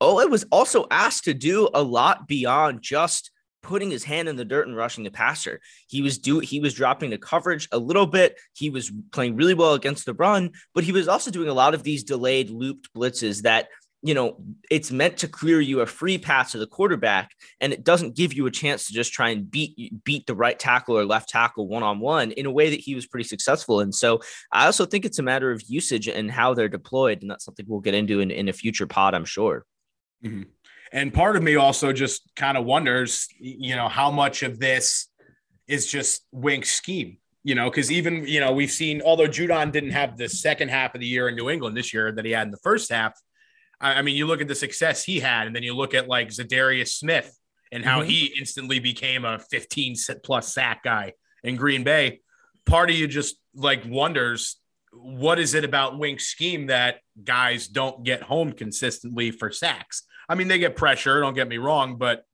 Oweh was also asked to do a lot beyond just putting his hand in the dirt and rushing the passer. He was do he was dropping the coverage a little bit. He was playing really well against the run, but he was also doing a lot of these delayed looped blitzes that you know it's meant to clear you a free pass to the quarterback and it doesn't give you a chance to just try and beat beat the right tackle or left tackle one on one in a way that he was pretty successful and so i also think it's a matter of usage and how they're deployed and that's something we'll get into in, in a future pod i'm sure mm-hmm. And part of me also just kind of wonders, you know, how much of this is just Wink's scheme, you know, because even, you know, we've seen, although Judon didn't have the second half of the year in New England this year that he had in the first half. I, mean, you look at the success he had, and then you look at like Za'Darius Smith and how mm-hmm. he instantly became a 15 plus sack guy in Green Bay. Part of you just like wonders what is it about Wink's scheme that guys don't get home consistently for sacks? I mean, they get pressure, don't get me wrong, but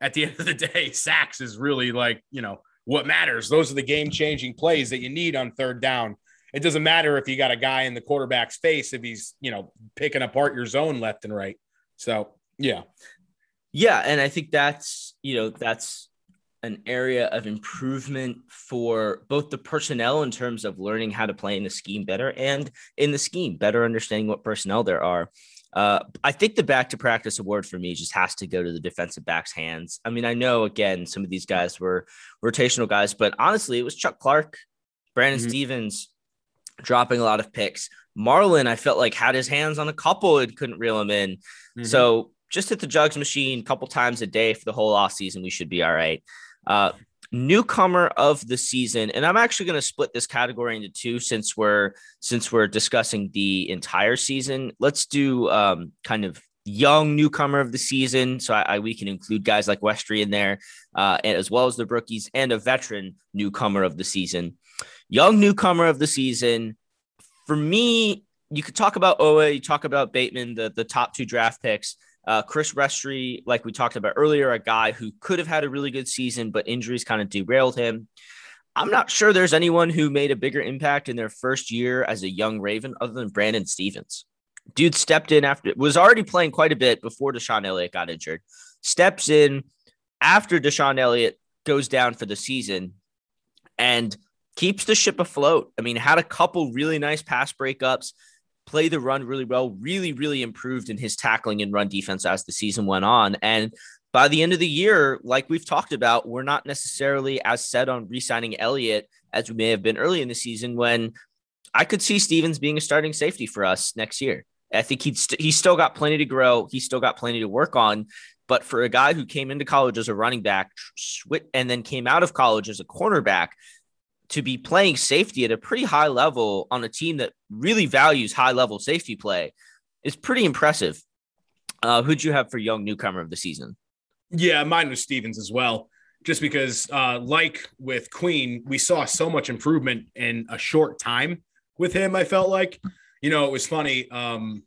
at the end of the day, sacks is really like, you know, what matters. Those are the game changing plays that you need on third down. It doesn't matter if you got a guy in the quarterback's face if he's, you know, picking apart your zone left and right. So, yeah. Yeah. And I think that's, you know, that's an area of improvement for both the personnel in terms of learning how to play in the scheme better and in the scheme, better understanding what personnel there are. Uh, I think the back to practice award for me just has to go to the defensive back's hands. I mean, I know again some of these guys were rotational guys, but honestly, it was Chuck Clark, Brandon mm-hmm. Stephens dropping a lot of picks. Marlon, I felt like had his hands on a couple and couldn't reel him in. Mm-hmm. So just hit the jugs machine a couple times a day for the whole off season. We should be all right. Uh, newcomer of the season, and I'm actually going to split this category into two since we're since we're discussing the entire season. Let's do um, kind of young newcomer of the season. So I, I, we can include guys like Westry in there, uh, and as well as the rookies and a veteran newcomer of the season. Young newcomer of the season for me. You could talk about Oweh, you talk about Bateman, the the top two draft picks. Uh, Chris Westry, like we talked about earlier, a guy who could have had a really good season, but injuries kind of derailed him. I'm not sure there's anyone who made a bigger impact in their first year as a young Raven other than Brandon Stephens. Dude stepped in after was already playing quite a bit before DeShon Elliott got injured. Steps in after DeShon Elliott goes down for the season and keeps the ship afloat. I mean, had a couple really nice pass breakups, play the run really well, really, really improved in his tackling and run defense as the season went on. And by the end of the year, like we've talked about, we're not necessarily as set on re signing Elliott as we may have been early in the season when I could see Stephens being a starting safety for us next year. I think he's st- he's still got plenty to grow. He's still got plenty to work on. But for a guy who came into college as a running back and then came out of college as a cornerback, to be playing safety at a pretty high level on a team that really values high level safety play is pretty impressive. Uh, who'd you have for young newcomer of the season? Yeah, mine was Stephens as well. Just because, uh, like with Queen, we saw so much improvement in a short time with him. I felt like, you know, it was funny um,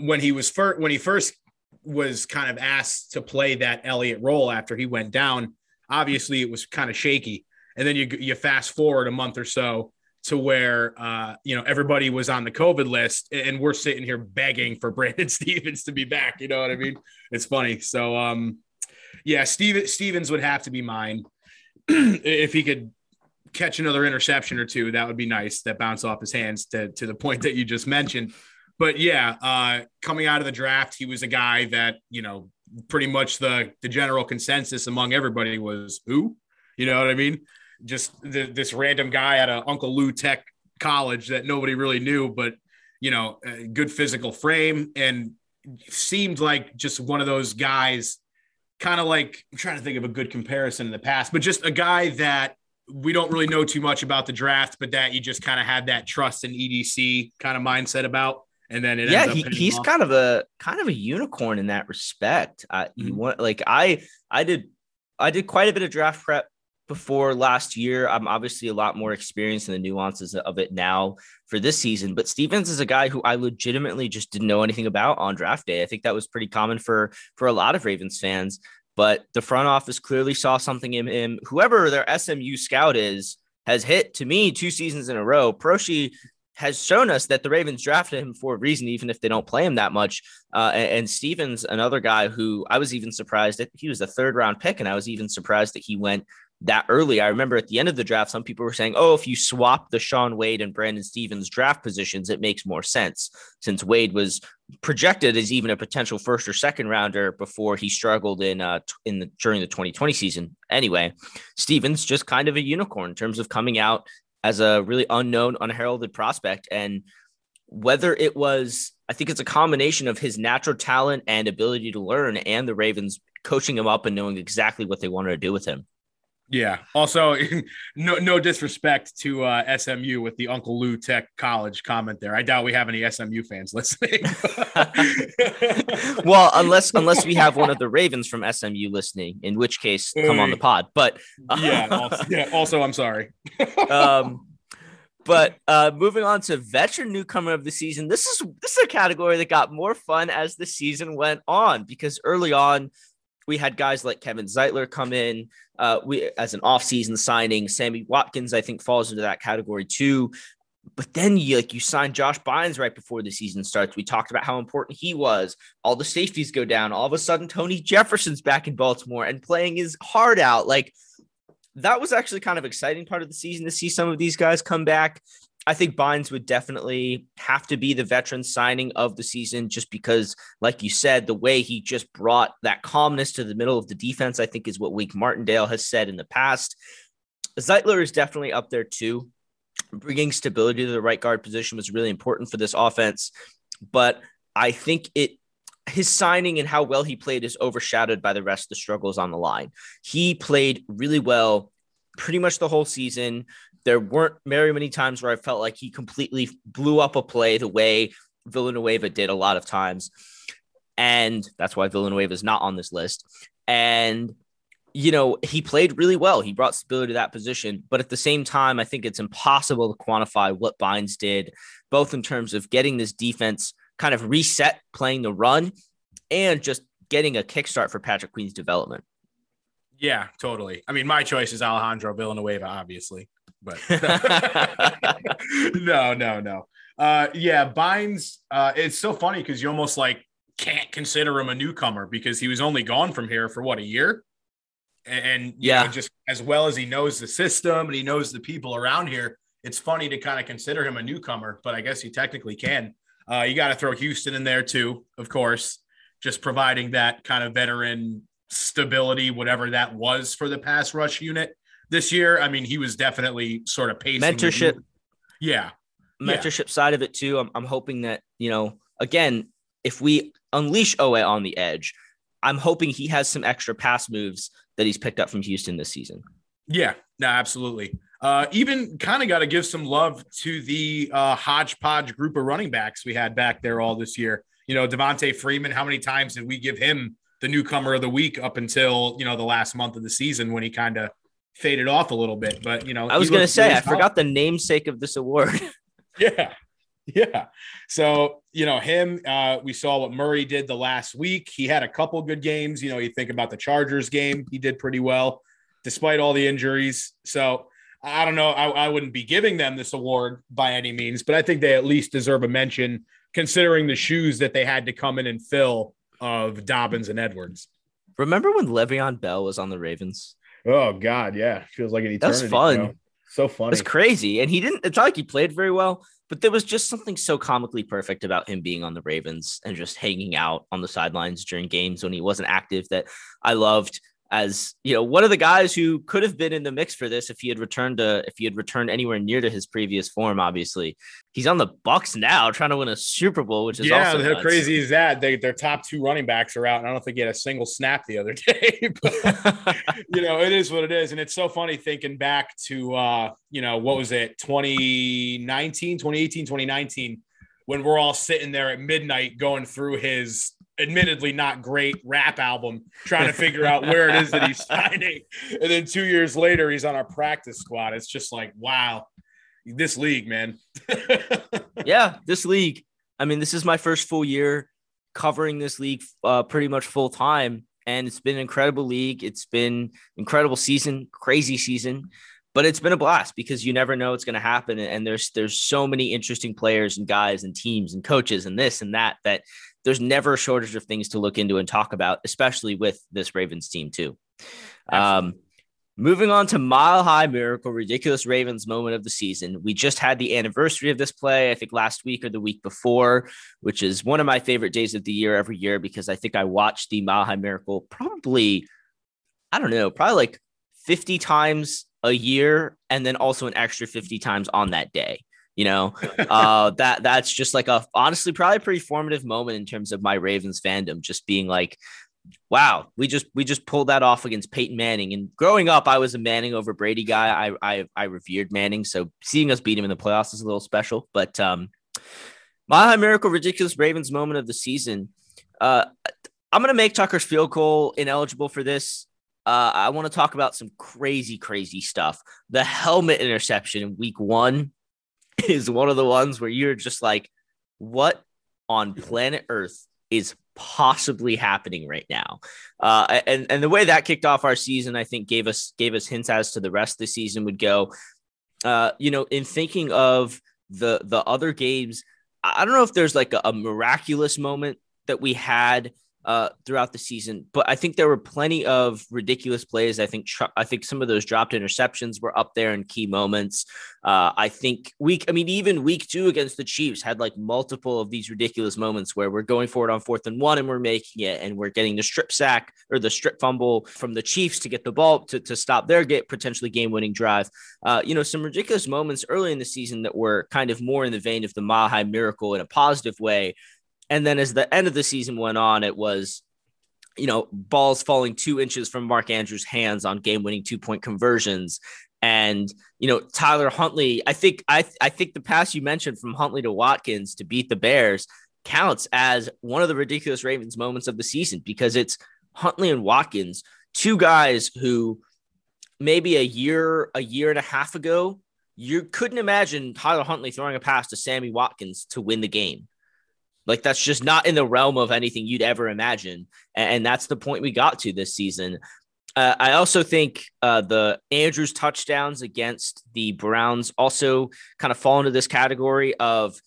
when he was first when he first was kind of asked to play that Elliott role after he went down. Obviously, it was kind of shaky and then you you fast forward a month or so to where uh, you know everybody was on the COVID list, and we're sitting here begging for Brandon Stephens to be back. You know what I mean? It's funny. So um, yeah, Steven, Stephens would have to be mine if he could catch another interception or two. That would be nice. That bounce off his hands to to the point that you just mentioned. But yeah, uh, coming out of the draft, he was a guy that you know pretty much the the general consensus among everybody was who, you know what I mean? Just the, this random guy at a Uncle Lou Tech college that nobody really knew, but you know, good physical frame and seemed like just one of those guys, kind of like I'm trying to think of a good comparison in the past, but just a guy that we don't really know too much about the draft, but that you just kind of had that trust in EDC kind of mindset about. And then it yeah, he, he's off. kind of a kind of a unicorn in that respect. Uh, mm-hmm. He want like I I did I did quite a bit of draft prep before last year. I'm obviously a lot more experienced in the nuances of it now for this season. But Stephens is a guy who I legitimately just didn't know anything about on draft day. I think that was pretty common for for a lot of Ravens fans. But the front office clearly saw something in him. Whoever their SMU scout is has hit to me two seasons in a row. Proche has shown us that the Ravens drafted him for a reason, even if they don't play him that much. Uh, and, Stephens, another guy who I was even surprised that he was a third round pick, and I was even surprised that he went that early. I remember at the end of the draft, some people were saying, oh, if you swap the Shaun Wade and Brandon Stephens draft positions, it makes more sense since Wade was projected as even a potential first or second rounder before he struggled in uh in the during the 2020 season. Anyway, Stephens just kind of a unicorn in terms of coming out as a really unknown, unheralded prospect. And whether it was, I think it's a combination of his natural talent and ability to learn and the Ravens coaching him up and knowing exactly what they wanted to do with him. Yeah. Also, no no disrespect to uh, SMU with the Uncle Lou Tech College comment there. I doubt we have any SMU fans listening. well, unless unless we have one of the Ravens from SMU listening, in which case come on the pod. But uh, yeah, also, yeah. Also, I'm sorry. um, but uh, moving on to veteran newcomer of the season, this is this is a category that got more fun as the season went on because early on we had guys like Kevin Zeitler come in uh, we as an offseason signing. Sammy Watkins, I think, falls into that category too. But then you like you sign Josh Bynes right before the season starts. We talked about how important he was. All the safeties go down. All of a sudden, Tony Jefferson's back in Baltimore and playing his heart out. Like that was actually kind of exciting part of the season to see some of these guys come back. I think Bynes would definitely have to be the veteran signing of the season just because, like you said, the way he just brought that calmness to the middle of the defense, I think is what Wink Martindale has said in the past. Zeitler is definitely up there too. Bringing stability to the right guard position was really important for this offense, but I think it his signing and how well he played is overshadowed by the rest of the struggles on the line. He played really well pretty much the whole season. There weren't very many times where I felt like he completely blew up a play the way Villanueva did a lot of times. And that's why Villanueva is not on this list. And, you know, he played really well. He brought stability to that position. But at the same time, I think it's impossible to quantify what Bynes did, both in terms of getting this defense kind of reset playing the run and just getting a kickstart for Patrick Queen's development. Yeah, totally. I mean, my choice is Alejandro Villanueva, obviously but no, no, no. Uh, yeah, Bynes. Uh, it's so funny because you almost like can't consider him a newcomer because he was only gone from here for what a year, and yeah, know, just as well as he knows the system and he knows the people around here. It's funny to kind of consider him a newcomer, but I guess he technically can. Uh, you got to throw Houston in there too, of course, just providing that kind of veteran stability, whatever that was for the pass rush unit this year. I mean, he was definitely sort of pacing mentorship. Yeah. Mentorship yeah. side of it too. I'm, I'm hoping that, you know, again, if we unleash Oweh on the edge, I'm hoping he has some extra pass moves that he's picked up from Houston this season. Yeah, no, absolutely. Uh, even kind of got to give some love to the uh, hodgepodge group of running backs we had back there all this year. You know, Devonta Freeman, how many times did we give him the newcomer of the week up until, you know, the last month of the season when he kind of faded off a little bit. But you know, I was going to say I forgot the namesake of this award. yeah, yeah. So you know him. Uh, we saw what Murray did the last week. He had a couple good games. You know, you think about the Chargers game, he did pretty well despite all the injuries. So I don't know. I, I wouldn't be giving them this award by any means, but I think they at least deserve a mention considering the shoes that they had to come in and fill of Dobbins and Edwards. Remember when Le'Veon Bell was on the Ravens? Oh God, yeah, feels like an eternity. That's fun. You know? So funny. It's crazy, and he didn't. It's not like he played very well, but there was just something so comically perfect about him being on the Ravens and just hanging out on the sidelines during games when he wasn't active that I loved as you know one of the guys who could have been in the mix for this if he had returned to if he had returned anywhere near to his previous form obviously. He's on the bucks now trying to win a super bowl which is yeah how nuts. crazy is that? They, their top two running backs are out and i don't think he had a single snap the other day but, you know it is what it is. And it's so funny thinking back to uh you know what was it 2019 2018 2019 when we're all sitting there at midnight going through his admittedly not great rap album, trying to figure out where it is that he's signing. And then two years later, he's on our practice squad. It's just like, wow, this league, man. yeah, this league. I mean, this is my first full year covering this league uh, pretty much full time. And it's been an incredible league. It's been incredible season, crazy season but it's been a blast because you never know what's going to happen and there's there's so many interesting players and guys and teams and coaches and this and that that there's never a shortage of things to look into and talk about especially with this ravens team too. Um, moving on to mile high miracle ridiculous ravens moment of the season. We just had the anniversary of this play i think last week or the week before which is one of my favorite days of the year every year because i think i watched the mile high miracle probably i don't know probably like 50 times a year and then also an extra 50 times on that day you know? Uh that that's just like a honestly probably pretty formative moment in terms of my ravens fandom just being like wow we just we just pulled that off against peyton manning. And growing up i was a manning over brady guy. I i, I revered manning. So seeing us beat him in the playoffs is a little special. But um my miracle ridiculous ravens moment of the season uh i'm gonna make tucker's field goal ineligible for this. Uh, I want to talk about some crazy, crazy stuff. The helmet interception in week one is one of the ones where you're just like, what on planet Earth is possibly happening right now? Uh, and and the way that kicked off our season, I think gave us gave us hints as to the rest of the season would go. Uh, you know, in thinking of the the other games, I don't know if there's like a, a miraculous moment that we had uh, throughout the season, but I think there were plenty of ridiculous plays. I think I think some of those dropped interceptions were up there in key moments. Uh, I think week, I mean, even week two against the Chiefs had like multiple of these ridiculous moments where we're going forward on fourth and one and we're making it, and we're getting the strip sack or the strip fumble from the Chiefs to get the ball to, to stop their get potentially game winning drive. Uh, you know, some ridiculous moments early in the season that were kind of more in the vein of the High Miracle in a positive way and then as the end of the season went on, it was, you know, balls falling two inches from Mark Andrews' hands on game winning two point conversions. And, you know, Tyler Huntley, I think, I, I think the pass you mentioned from Huntley to Watkins to beat the Bears counts as one of the ridiculous Ravens moments of the season because it's Huntley and Watkins, two guys who maybe a year, a year and a half ago, you couldn't imagine Tyler Huntley throwing a pass to Sammy Watkins to win the game. Like that's just not in the realm of anything you'd ever imagine. And that's the point we got to this season. Uh, I also think uh, the Andrews touchdowns against the Browns also kind of fall into this category of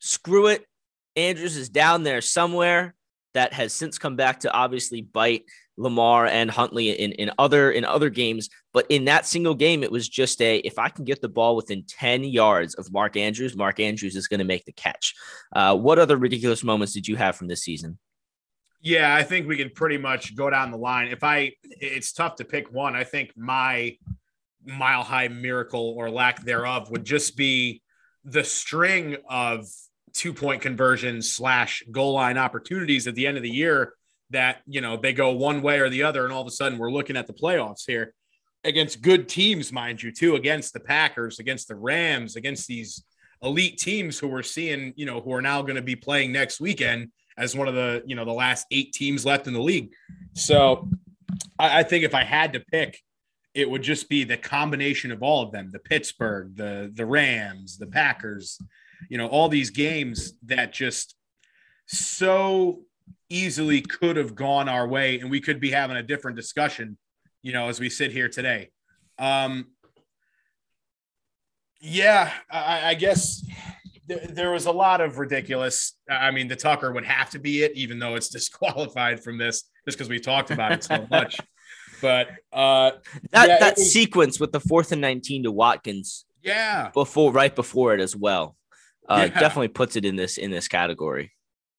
screw it. Andrews is down there somewhere that has since come back to obviously bite Lamar and Huntley in, in other in other games. But in that single game, it was just a if I can get the ball within 10 yards of Mark Andrews, Mark Andrews is going to make the catch. Uh, what other ridiculous moments did you have from this season? Yeah, I think we can pretty much go down the line. If I it's tough to pick one, I think my mile high miracle or lack thereof would just be the string of two point conversions slash goal line opportunities at the end of the year that you know they go one way or the other, and all of a sudden we're looking at the playoffs here against good teams, mind you, too, against the Packers, against the Rams, against these elite teams who we're seeing, you know, who are now going to be playing next weekend as one of the, you know, the last eight teams left in the league. So I, I think if I had to pick, it would just be the combination of all of them the Pittsburgh, the the Rams, the Packers, you know, all these games that just so easily could have gone our way and we could be having a different discussion, you know, as we sit here today. Um, yeah, I, I guess th- there was a lot of ridiculous. I mean, the Tucker would have to be it, even though it's disqualified from this, just because we talked about it so much. But uh, that yeah, that was, sequence with the fourth and nineteen to Watkins, yeah, before right before it as well, uh, yeah. definitely puts it in this in this category.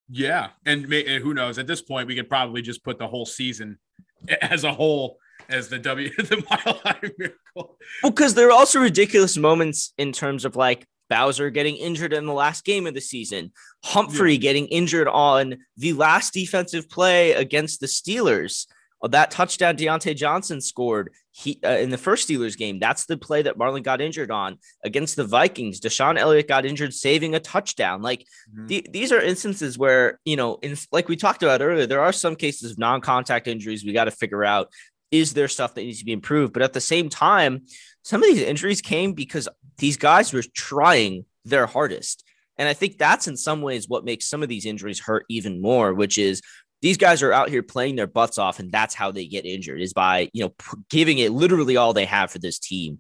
Yeah, and, may, and who knows? At this point, we could probably just put the whole season as a whole as the W the Mile High Miracle. Well, because there are also ridiculous moments in terms of like Bowser getting injured in the last game of the season, Humphrey yeah. getting injured on the last defensive play against the Steelers. Uh, that touchdown Diontae Johnson scored he uh, in the first Steelers game. That's the play that Marlon got injured on against the Vikings. DeShon Elliott got injured saving a touchdown. Like mm-hmm. the, these are instances where you know, in like we talked about earlier, there are some cases of non-contact injuries. We got to figure out is there stuff that needs to be improved, but at the same time, some of these injuries came because these guys were trying their hardest. And I think that's in some ways what makes some of these injuries hurt even more, which is these guys are out here playing their butts off and that's how they get injured is by you know giving it literally all they have for this team.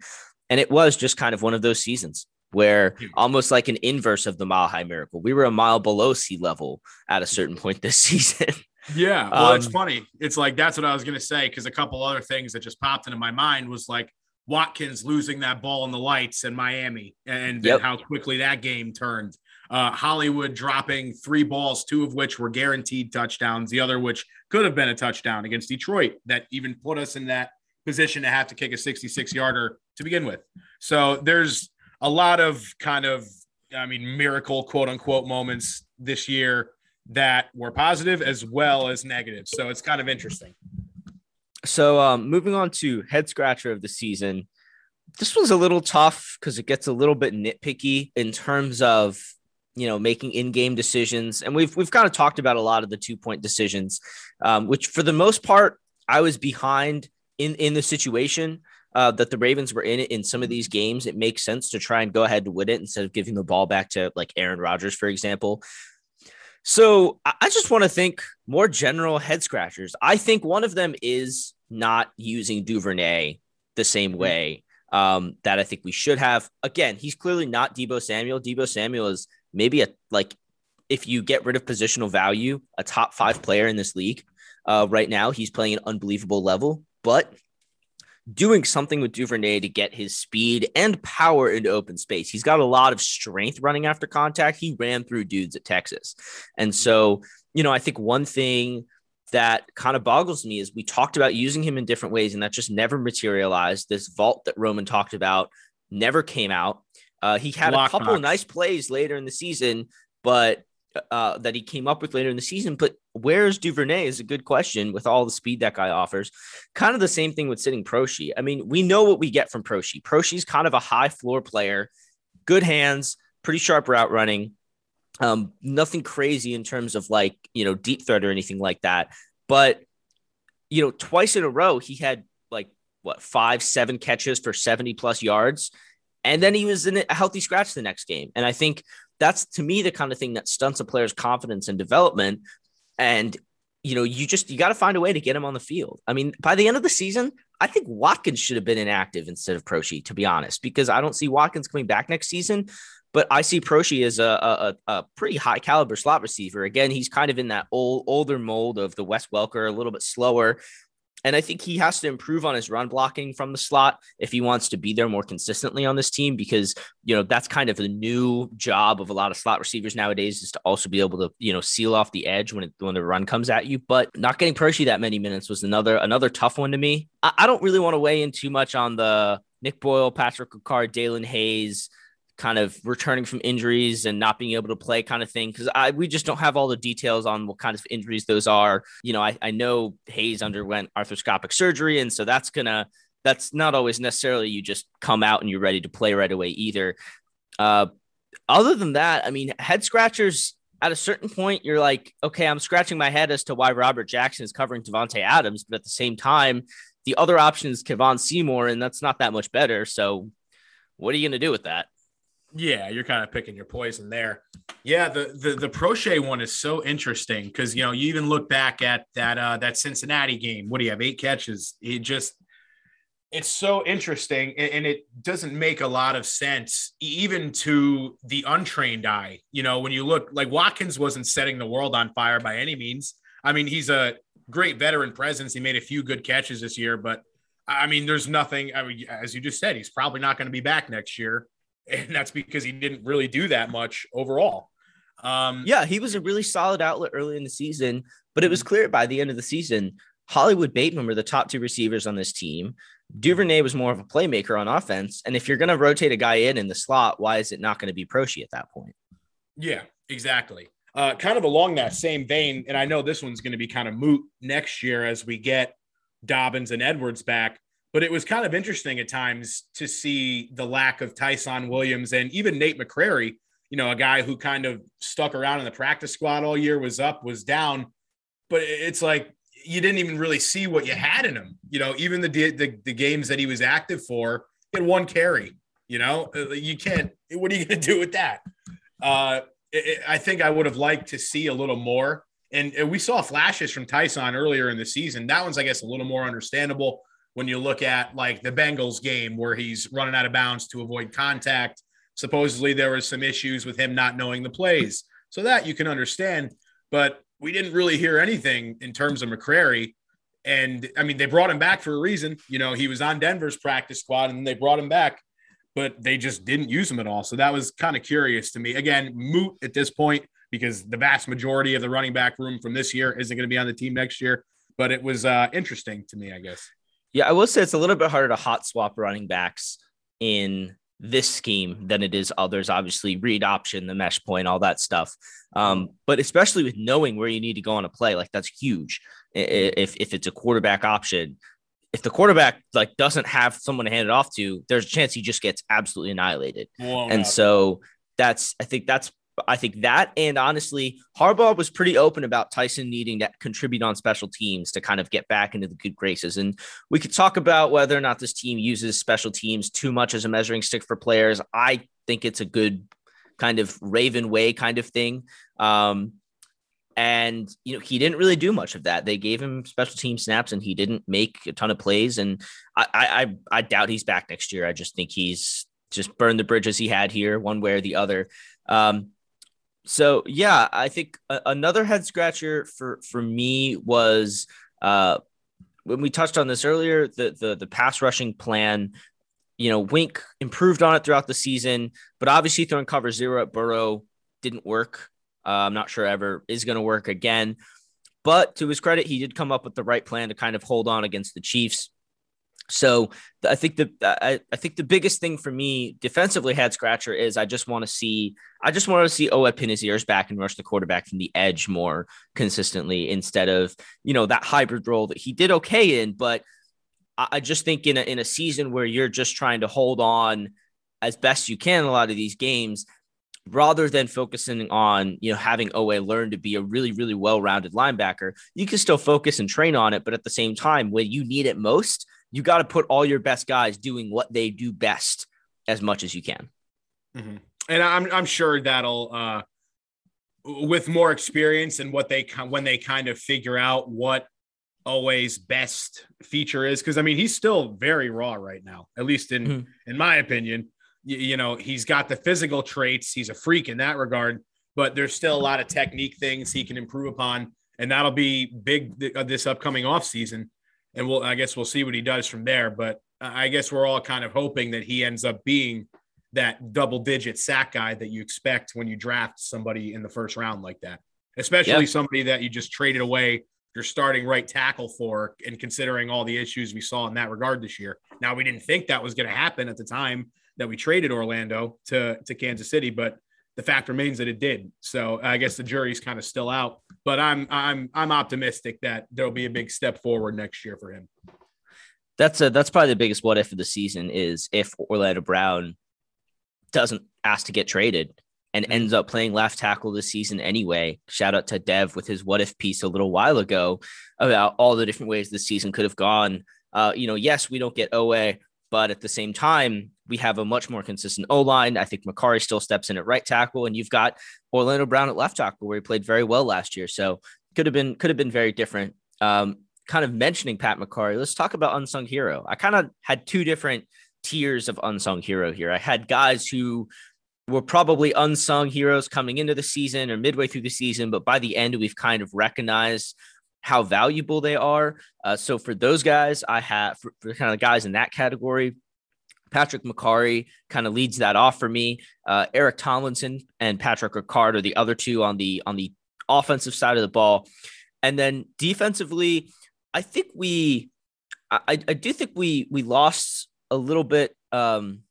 And it was just kind of one of those seasons where almost like an inverse of the mile high miracle. We were a mile below sea level at a certain point this season. Yeah. Well um, it's funny. It's like that's what i was going to say because a couple other things that just popped into my mind was like watkins losing that ball in the lights in miami and yep. how quickly that game turned uh, Hollywood dropping three balls, two of which were guaranteed touchdowns, the other which could have been a touchdown against Detroit that even put us in that position to have to kick a 66 yarder to begin with. So there's a lot of kind of, I mean, miracle quote unquote moments this year that were positive as well as negative. So it's kind of interesting. So um, moving on to head scratcher of the season. This was a little tough because it gets a little bit nitpicky in terms of you know making in-game decisions and we've we've kind of talked about a lot of the two point decisions um, which for the most part i was behind in in the situation uh, that the ravens were in it in some of these games it makes sense to try and go ahead and win it instead of giving the ball back to like aaron rodgers for example so i just want to think more general head scratchers i think one of them is not using duvernay the same mm-hmm. way um, that I think we should have. Again, he's clearly not Deebo Samuel. Deebo Samuel is maybe a like if you get rid of positional value, a top five player in this league. Uh, right now, he's playing an unbelievable level, but doing something with Duvernay to get his speed and power into open space. He's got a lot of strength running after contact. He ran through dudes at Texas. And so, you know, I think one thing that kind of boggles me is we talked about using him in different ways and that just never materialized. This vault that Roman talked about never came out. Uh, he had Lock a couple nice plays later in the season, but uh, that he came up with later in the season. But where's Duvernay is a good question with all the speed that guy offers. Kind of the same thing with sitting Proche. I mean, we know what we get from Proche. Proche's kind of a high floor player, good hands, pretty sharp route running. Um, nothing crazy in terms of like, you know, deep threat or anything like that. But, you know, twice in a row, he had like what, five, seven catches for 70 plus yards. And then he was in a healthy scratch the next game. And I think that's to me the kind of thing that stunts a player's confidence and development. And you know, you just you got to find a way to get him on the field. I mean, by the end of the season, I think Watkins should have been inactive instead of Proche, to be honest, because I don't see Watkins coming back next season. But I see Proche as a, a, a pretty high caliber slot receiver. Again, he's kind of in that old older mold of the Wes Welker, a little bit slower, and I think he has to improve on his run blocking from the slot if he wants to be there more consistently on this team, because, you know, that's kind of the new job of a lot of slot receivers nowadays is to also be able to, you know, seal off the edge when it, when the run comes at you. But not getting Proche that many minutes was another, another tough one to me. I, I don't really want to weigh in too much on the Nick Boyle, Patrick Ricard, Daelin Hayes, kind of returning from injuries and not being able to play kind of thing because I we just don't have all the details on what kind of injuries those are. You know, I, I know Hayes underwent arthroscopic surgery, and so that's gonna that's not always necessarily you just come out and you're ready to play right away either. Uh, other than that, I mean, head scratchers at a certain point, you're like, okay, I'm scratching my head as to why Robert Jackson is covering Davante Adams, but at the same time, the other option is Kevon Seymour, and that's not that much better. So, what are you going to do with that? Yeah, you're kind of picking your poison there. Yeah, the the the Proche one is so interesting because you know you even look back at that uh that Cincinnati game. What do you have? Eight catches. It just it's so interesting and, and it doesn't make a lot of sense even to the untrained eye. You know, when you look like Watkins wasn't setting the world on fire by any means. I mean, he's a great veteran presence. He made a few good catches this year, but I mean, there's nothing. I mean, as you just said, he's probably not going to be back next year and that's because he didn't really do that much overall. Um, yeah, he was a really solid outlet early in the season, but it was mm-hmm. clear by the end of the season, Hollywood Bateman were the top two receivers on this team. Duvernay was more of a playmaker on offense, and if you're going to rotate a guy in in the slot, why is it not going to be Proche at that point? Yeah, exactly. Uh, kind of along that same vein, and I know this one's going to be kind of moot next year as we get Dobbins and Edwards back. But it was kind of interesting at times to see the lack of Ty'Son Williams and even Nate McCrary, you know, a guy who kind of stuck around in the practice squad all year, was up, was down. But it's like you didn't even really see what you had in him. You know, even the the, the games that he was active for, he had one carry. You know, uh, you can't. What are you going to do with that? Uh, it, I think I would have liked to see a little more. And, and we saw flashes from Ty'Son earlier in the season. That one's, I guess, a little more understandable when you look at like the Bengals game where he's running out of bounds to avoid contact. Supposedly there was some issues with him not knowing the plays. So that you can understand, but we didn't really hear anything in terms of McCrary. And I mean, they brought him back for a reason. You know, he was on Denver's practice squad and they brought him back, but they just didn't use him at all. So that was kind of curious to me. Again, moot at this point because the vast majority of the running back room from this year isn't going to be on the team next year. But it was uh, interesting to me, I guess. Yeah, I will say it's a little bit harder to hot swap running backs in this scheme than it is others. Obviously, read option, the mesh point, all that stuff. Um, but especially with knowing where you need to go on a play, like that's huge. If if it's a quarterback option, if the quarterback like doesn't have someone to hand it off to, there's a chance he just gets absolutely annihilated. and so that's I think that's I think that, and honestly, Harbaugh was pretty open about Ty'Son needing to contribute on special teams to kind of get back into the good graces. And we could talk about whether or not this team uses special teams too much as a measuring stick for players. I think it's a good kind of Raven way kind of thing. Um, and you know he didn't really do much of that. They gave him special team snaps, and he didn't make a ton of plays. And I, I, I doubt he's back next year. I just think he's just burned the bridges he had here, one way or the other. Um, So yeah, I think another head scratcher for for me was uh, when we touched on this earlier, the the the pass rushing plan. You know, Wink improved on it throughout the season, but obviously throwing cover zero at Burrow didn't work. Uh, I'm not sure ever is going to work again. But to his credit, he did come up with the right plan to kind of hold on against the Chiefs. So I think the I, I think the biggest thing for me defensively head scratcher is I just want to see I just want to see Oweh pin his ears back and rush the quarterback from the edge more consistently instead of you know that hybrid role that he did okay in. But I, I just think in a in a season where you're just trying to hold on as best you can a lot of these games, rather than focusing on you know having Oweh learn to be a really really well-rounded linebacker, you can still focus and train on it, but at the same time, when you need it most, you got to put all your best guys doing what they do best as much as you can. Mm-hmm. And I'm I'm sure that'll uh with more experience and what they when they kind of figure out what Oweh's best feature is because I mean he's still very raw right now, at least in mm-hmm. in my opinion you, you know, he's got the physical traits. He's a freak in that regard, but there's still a lot of technique things he can improve upon. And that'll be big uh, this upcoming off season. And we'll, I guess we'll see what he does from there. But I guess we're all kind of hoping that he ends up being that double digit sack guy that you expect when you draft somebody in the first round like that, especially somebody that you just traded away your starting right tackle for and considering all the issues we saw in that regard this year. Now we didn't think that was going to happen at the time that we traded Orlando to to Kansas City, but the fact remains that it did. So I guess the jury's kind of still out, but I'm I'm I'm optimistic that there'll be a big step forward next year for him. That's a that's probably the biggest what if of the season is if Orlando Brown doesn't ask to get traded and mm-hmm. ends up playing left tackle this season anyway. Shout out to Dev with his what if piece a little while ago about all the different ways the season could have gone. Uh, you know, yes, we don't get Oweh, but at the same time, we have a much more consistent O line. I think Mekari still steps in at right tackle, and you've got Orlando Brown at left tackle, where he played very well last year. So could have been could have been very different. Um, kind of mentioning Pat Mekari, let's talk about unsung hero. I kind of had two different tiers of unsung hero here. I had guys who were probably unsung heroes coming into the season or midway through the season, but by the end, we've kind of recognized how valuable they are. Uh, so for those guys, I have for, for kind of guys in that category. Patrick Mekari kind of leads that off for me. Uh, Eric Tomlinson and Patrick Ricard are the other two on the on the offensive side of the ball, and then defensively, I think we, I, I do think we we lost a little bit. Um,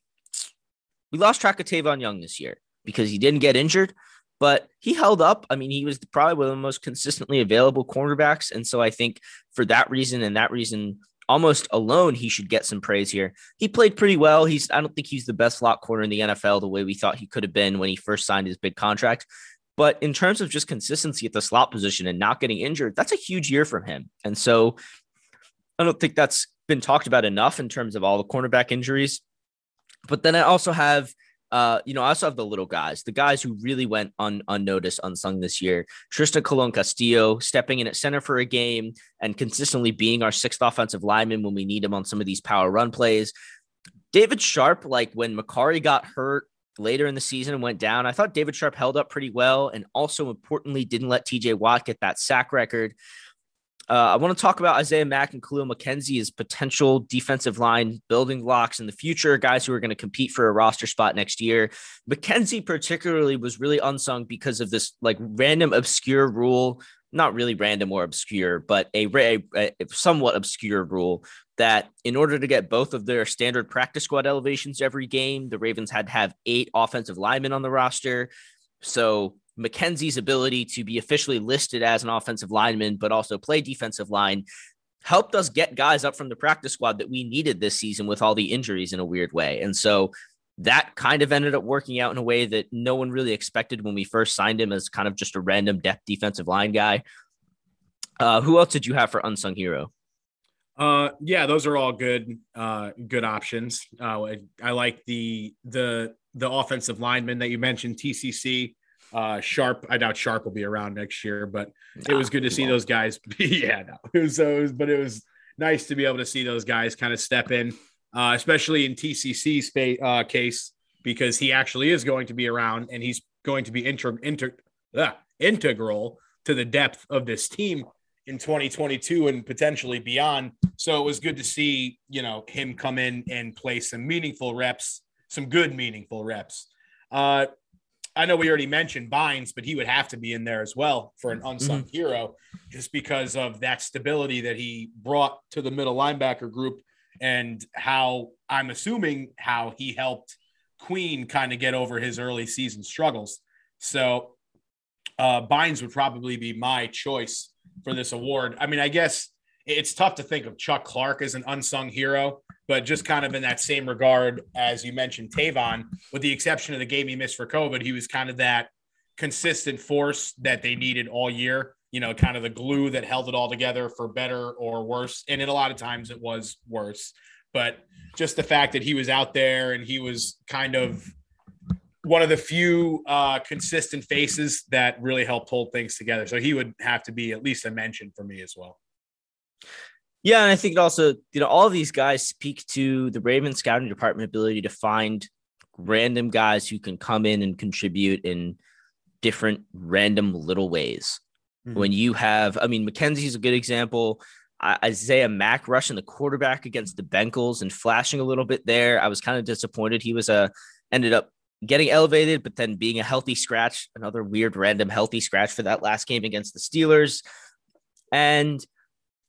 we lost track of Tavon Young this year because he didn't get injured but he held up. I mean, he was probably one of the most consistently available cornerbacks. And so I think for that reason and that reason almost alone, he should get some praise here. He played pretty well. He's I don't think he's the best slot corner in the NFL the way we thought he could have been when he first signed his big contract. But in terms of just consistency at the slot position and not getting injured, that's a huge year from him. And so I don't think that's been talked about enough in terms of all the cornerback injuries. But then I also have uh, you know, I also have the little guys, the guys who really went un- unnoticed, unsung this year. Trystan Colon-Castillo stepping in at center for a game and consistently being our sixth offensive lineman when we need him on some of these power run plays. David Sharpe, like when Mekari got hurt later in the season and went down, I thought David Sharpe held up pretty well and also importantly didn't let TJ Watt get that sack record. Uh, I want to talk about Isaiah Mack and Kahlil McKenzie as potential defensive line building blocks in the future, guys who are going to compete for a roster spot next year. McKenzie, particularly, was really unsung because of this like random obscure rule, not really random or obscure, but a, a, a somewhat obscure rule that in order to get both of their standard practice squad elevations every game, the Ravens had to have eight offensive linemen on the roster. So McKenzie's ability to be officially listed as an offensive lineman, but also play defensive line, helped us get guys up from the practice squad that we needed this season with all the injuries in a weird way. And so that kind of ended up working out in a way that no one really expected when we first signed him as kind of just a random depth defensive line guy. Uh, who else did you have for unsung hero? Uh, yeah, those are all good, uh, good options. Uh, I, I like the the the offensive lineman that you mentioned, TCC. Uh, Sharpe, I doubt Sharpe will be around next year, but nah, it was good to see won't. those guys. yeah, no, it was, it was, but it was nice to be able to see those guys kind of step in, uh, especially in TCC's uh, case because he actually is going to be around and he's going to be inter- inter- uh, integral to the depth of this team in 2022 and potentially beyond. So it was good to see, you know, him come in and play some meaningful reps, some good meaningful reps. Uh, I know we already mentioned Bynes, but he would have to be in there as well for an unsung mm-hmm. hero, just because of that stability that he brought to the middle linebacker group and how I'm assuming how he helped Queen kind of get over his early season struggles. So uh, Bynes would probably be my choice for this award. I mean, I guess it's tough to think of Chuck Clark as an unsung hero, but just kind of in that same regard as you mentioned, Tavon, with the exception of the game he missed for COVID, he was kind of that consistent force that they needed all year. You know, kind of the glue that held it all together for better or worse. And in a lot of times it was worse. But just the fact that he was out there and he was kind of one of the few uh, consistent faces that really helped hold things together. So he would have to be at least a mention for me as well. Yeah, and I think it also, you know, all of these guys speak to the Ravens scouting department ability to find random guys who can come in and contribute in different random little ways. Mm-hmm. When you have, I mean, McKenzie's a good example. Isaiah Mack rushing the quarterback against the Bengals and flashing a little bit there. I was kind of disappointed. He was a ended up getting elevated, but then being a healthy scratch, another weird random healthy scratch for that last game against the Steelers. And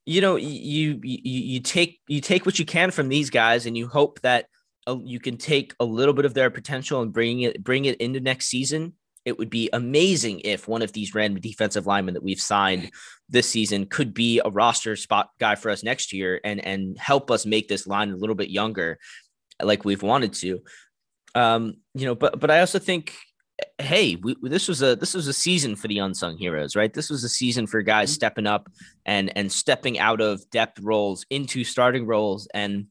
you know, you you you take you take what you can from these guys, and you hope that uh, you can take a little bit of their potential and bring it bring it into next season. It would be amazing if one of these random defensive linemen that we've signed this season could be a roster spot guy for us next year and and help us make this line a little bit younger, like we've wanted to. Um, you know, but but I also think hey, we, this was a this was a season for the unsung heroes, right? This was a season for guys mm-hmm. stepping up and and stepping out of depth roles into starting roles. And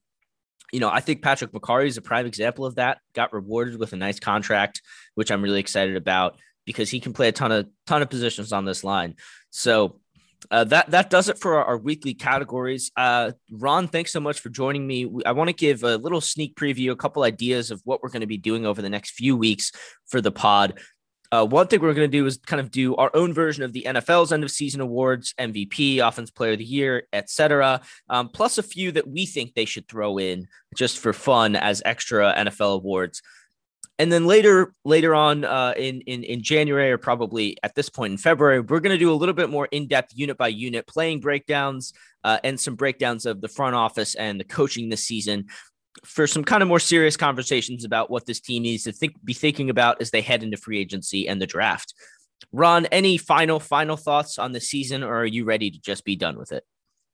you know, I think Patrick Mekari is a prime example of that. Got rewarded with a nice contract, which I'm really excited about because he can play a ton of ton of positions on this line. So uh, that that does it for our, our weekly categories. Uh, Ron, thanks so much for joining me. I want to give a little sneak preview, a couple ideas of what we're going to be doing over the next few weeks for the pod. Uh, one thing we're going to do is kind of do our own version of the NFL's end of season awards, MVP, Offense Player of the Year, etc. Um, plus a few that we think they should throw in just for fun as extra NFL awards and then later later on uh, in, in in January or probably at this point in February, we're going to do a little bit more in depth unit by unit playing breakdowns uh, and some breakdowns of the front office and the coaching this season for some kind of more serious conversations about what this team needs to think be thinking about as they head into free agency and the draft. Ron, any final final thoughts on the season, or are you ready to just be done with it?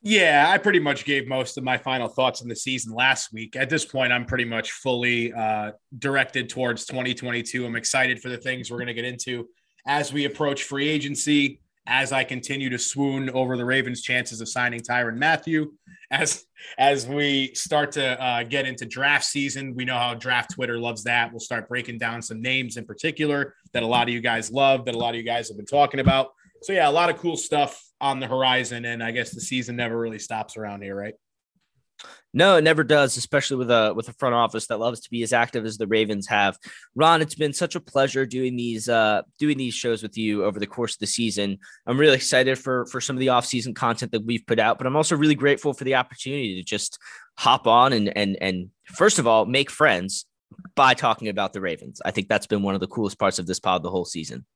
Yeah, I pretty much gave most of my final thoughts on the season last week. At this point, I'm pretty much fully uh, directed towards 2022. I'm excited for the things we're going to get into as we approach free agency, as I continue to swoon over the Ravens' chances of signing Tyrann Mathieu, as as we start to uh, get into draft season. We know how draft Twitter loves that. We'll start breaking down some names in particular that a lot of you guys love, that a lot of you guys have been talking about. So yeah, a lot of cool stuff on the horizon, and I guess the season never really stops around here, right? No, it never does, especially with a with a front office that loves to be as active as the Ravens have. Ron, it's been such a pleasure doing these uh doing these shows with you over the course of the season. I'm really excited for for some of the off-season content that we've put out, but I'm also really grateful for the opportunity to just hop on and and and first of all, make friends by talking about the Ravens. I think that's been one of the coolest parts of this pod the whole season.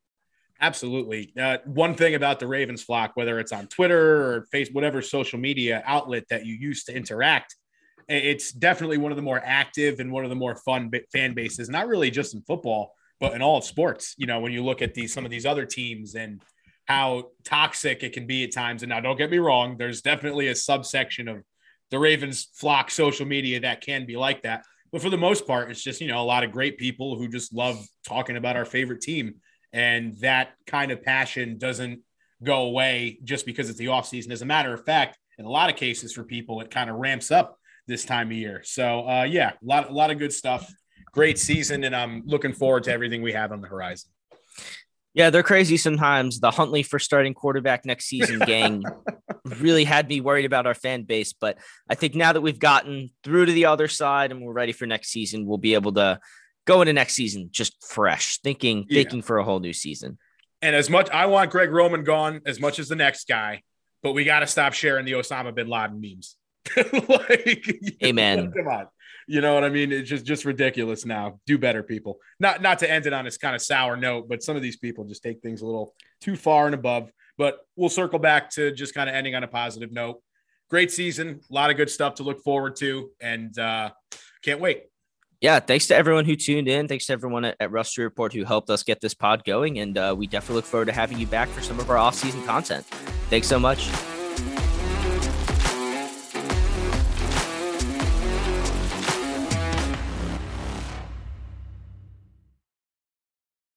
Absolutely. Uh, one thing about the Ravens flock, whether it's on Twitter or Facebook, whatever social media outlet that you use to interact, it's definitely one of the more active and one of the more fun fan bases. Not really just in football, but in all of sports. You know, when you look at these some of these other teams and how toxic it can be at times. And now, don't get me wrong, there's definitely a subsection of the Ravens flock social media that can be like that. But for the most part, it's just you know a lot of great people who just love talking about our favorite team and that kind of passion doesn't go away just because it's the off season. As a matter of fact, in a lot of cases for people, it kind of ramps up this time of year. So uh, yeah, a lot, a lot of good stuff. Great season, and I'm looking forward to everything we have on the horizon. Yeah, they're crazy sometimes. The Huntley for starting quarterback next season gang really had me worried about our fan base. But I think now that we've gotten through to the other side and we're ready for next season, we'll be able to go into next season just fresh, thinking yeah. thinking for a whole new season. And as much I want Greg Roman gone as much as the next guy, but we got to stop sharing the Osama bin Laden memes. like, Amen. Come on. You know what I mean? It's just just ridiculous now. Do better, people. Not not to end it on this kind of sour note, but some of these people just take things a little too far and above. But we'll circle back to just kind of ending on a positive note. Great season, a lot of good stuff to look forward to, and uh, can't wait. Yeah, thanks to everyone who tuned in. Thanks to everyone at, at Rusty Report who helped us get this pod going, and uh, we definitely look forward to having you back for some of our off-season content. Thanks so much.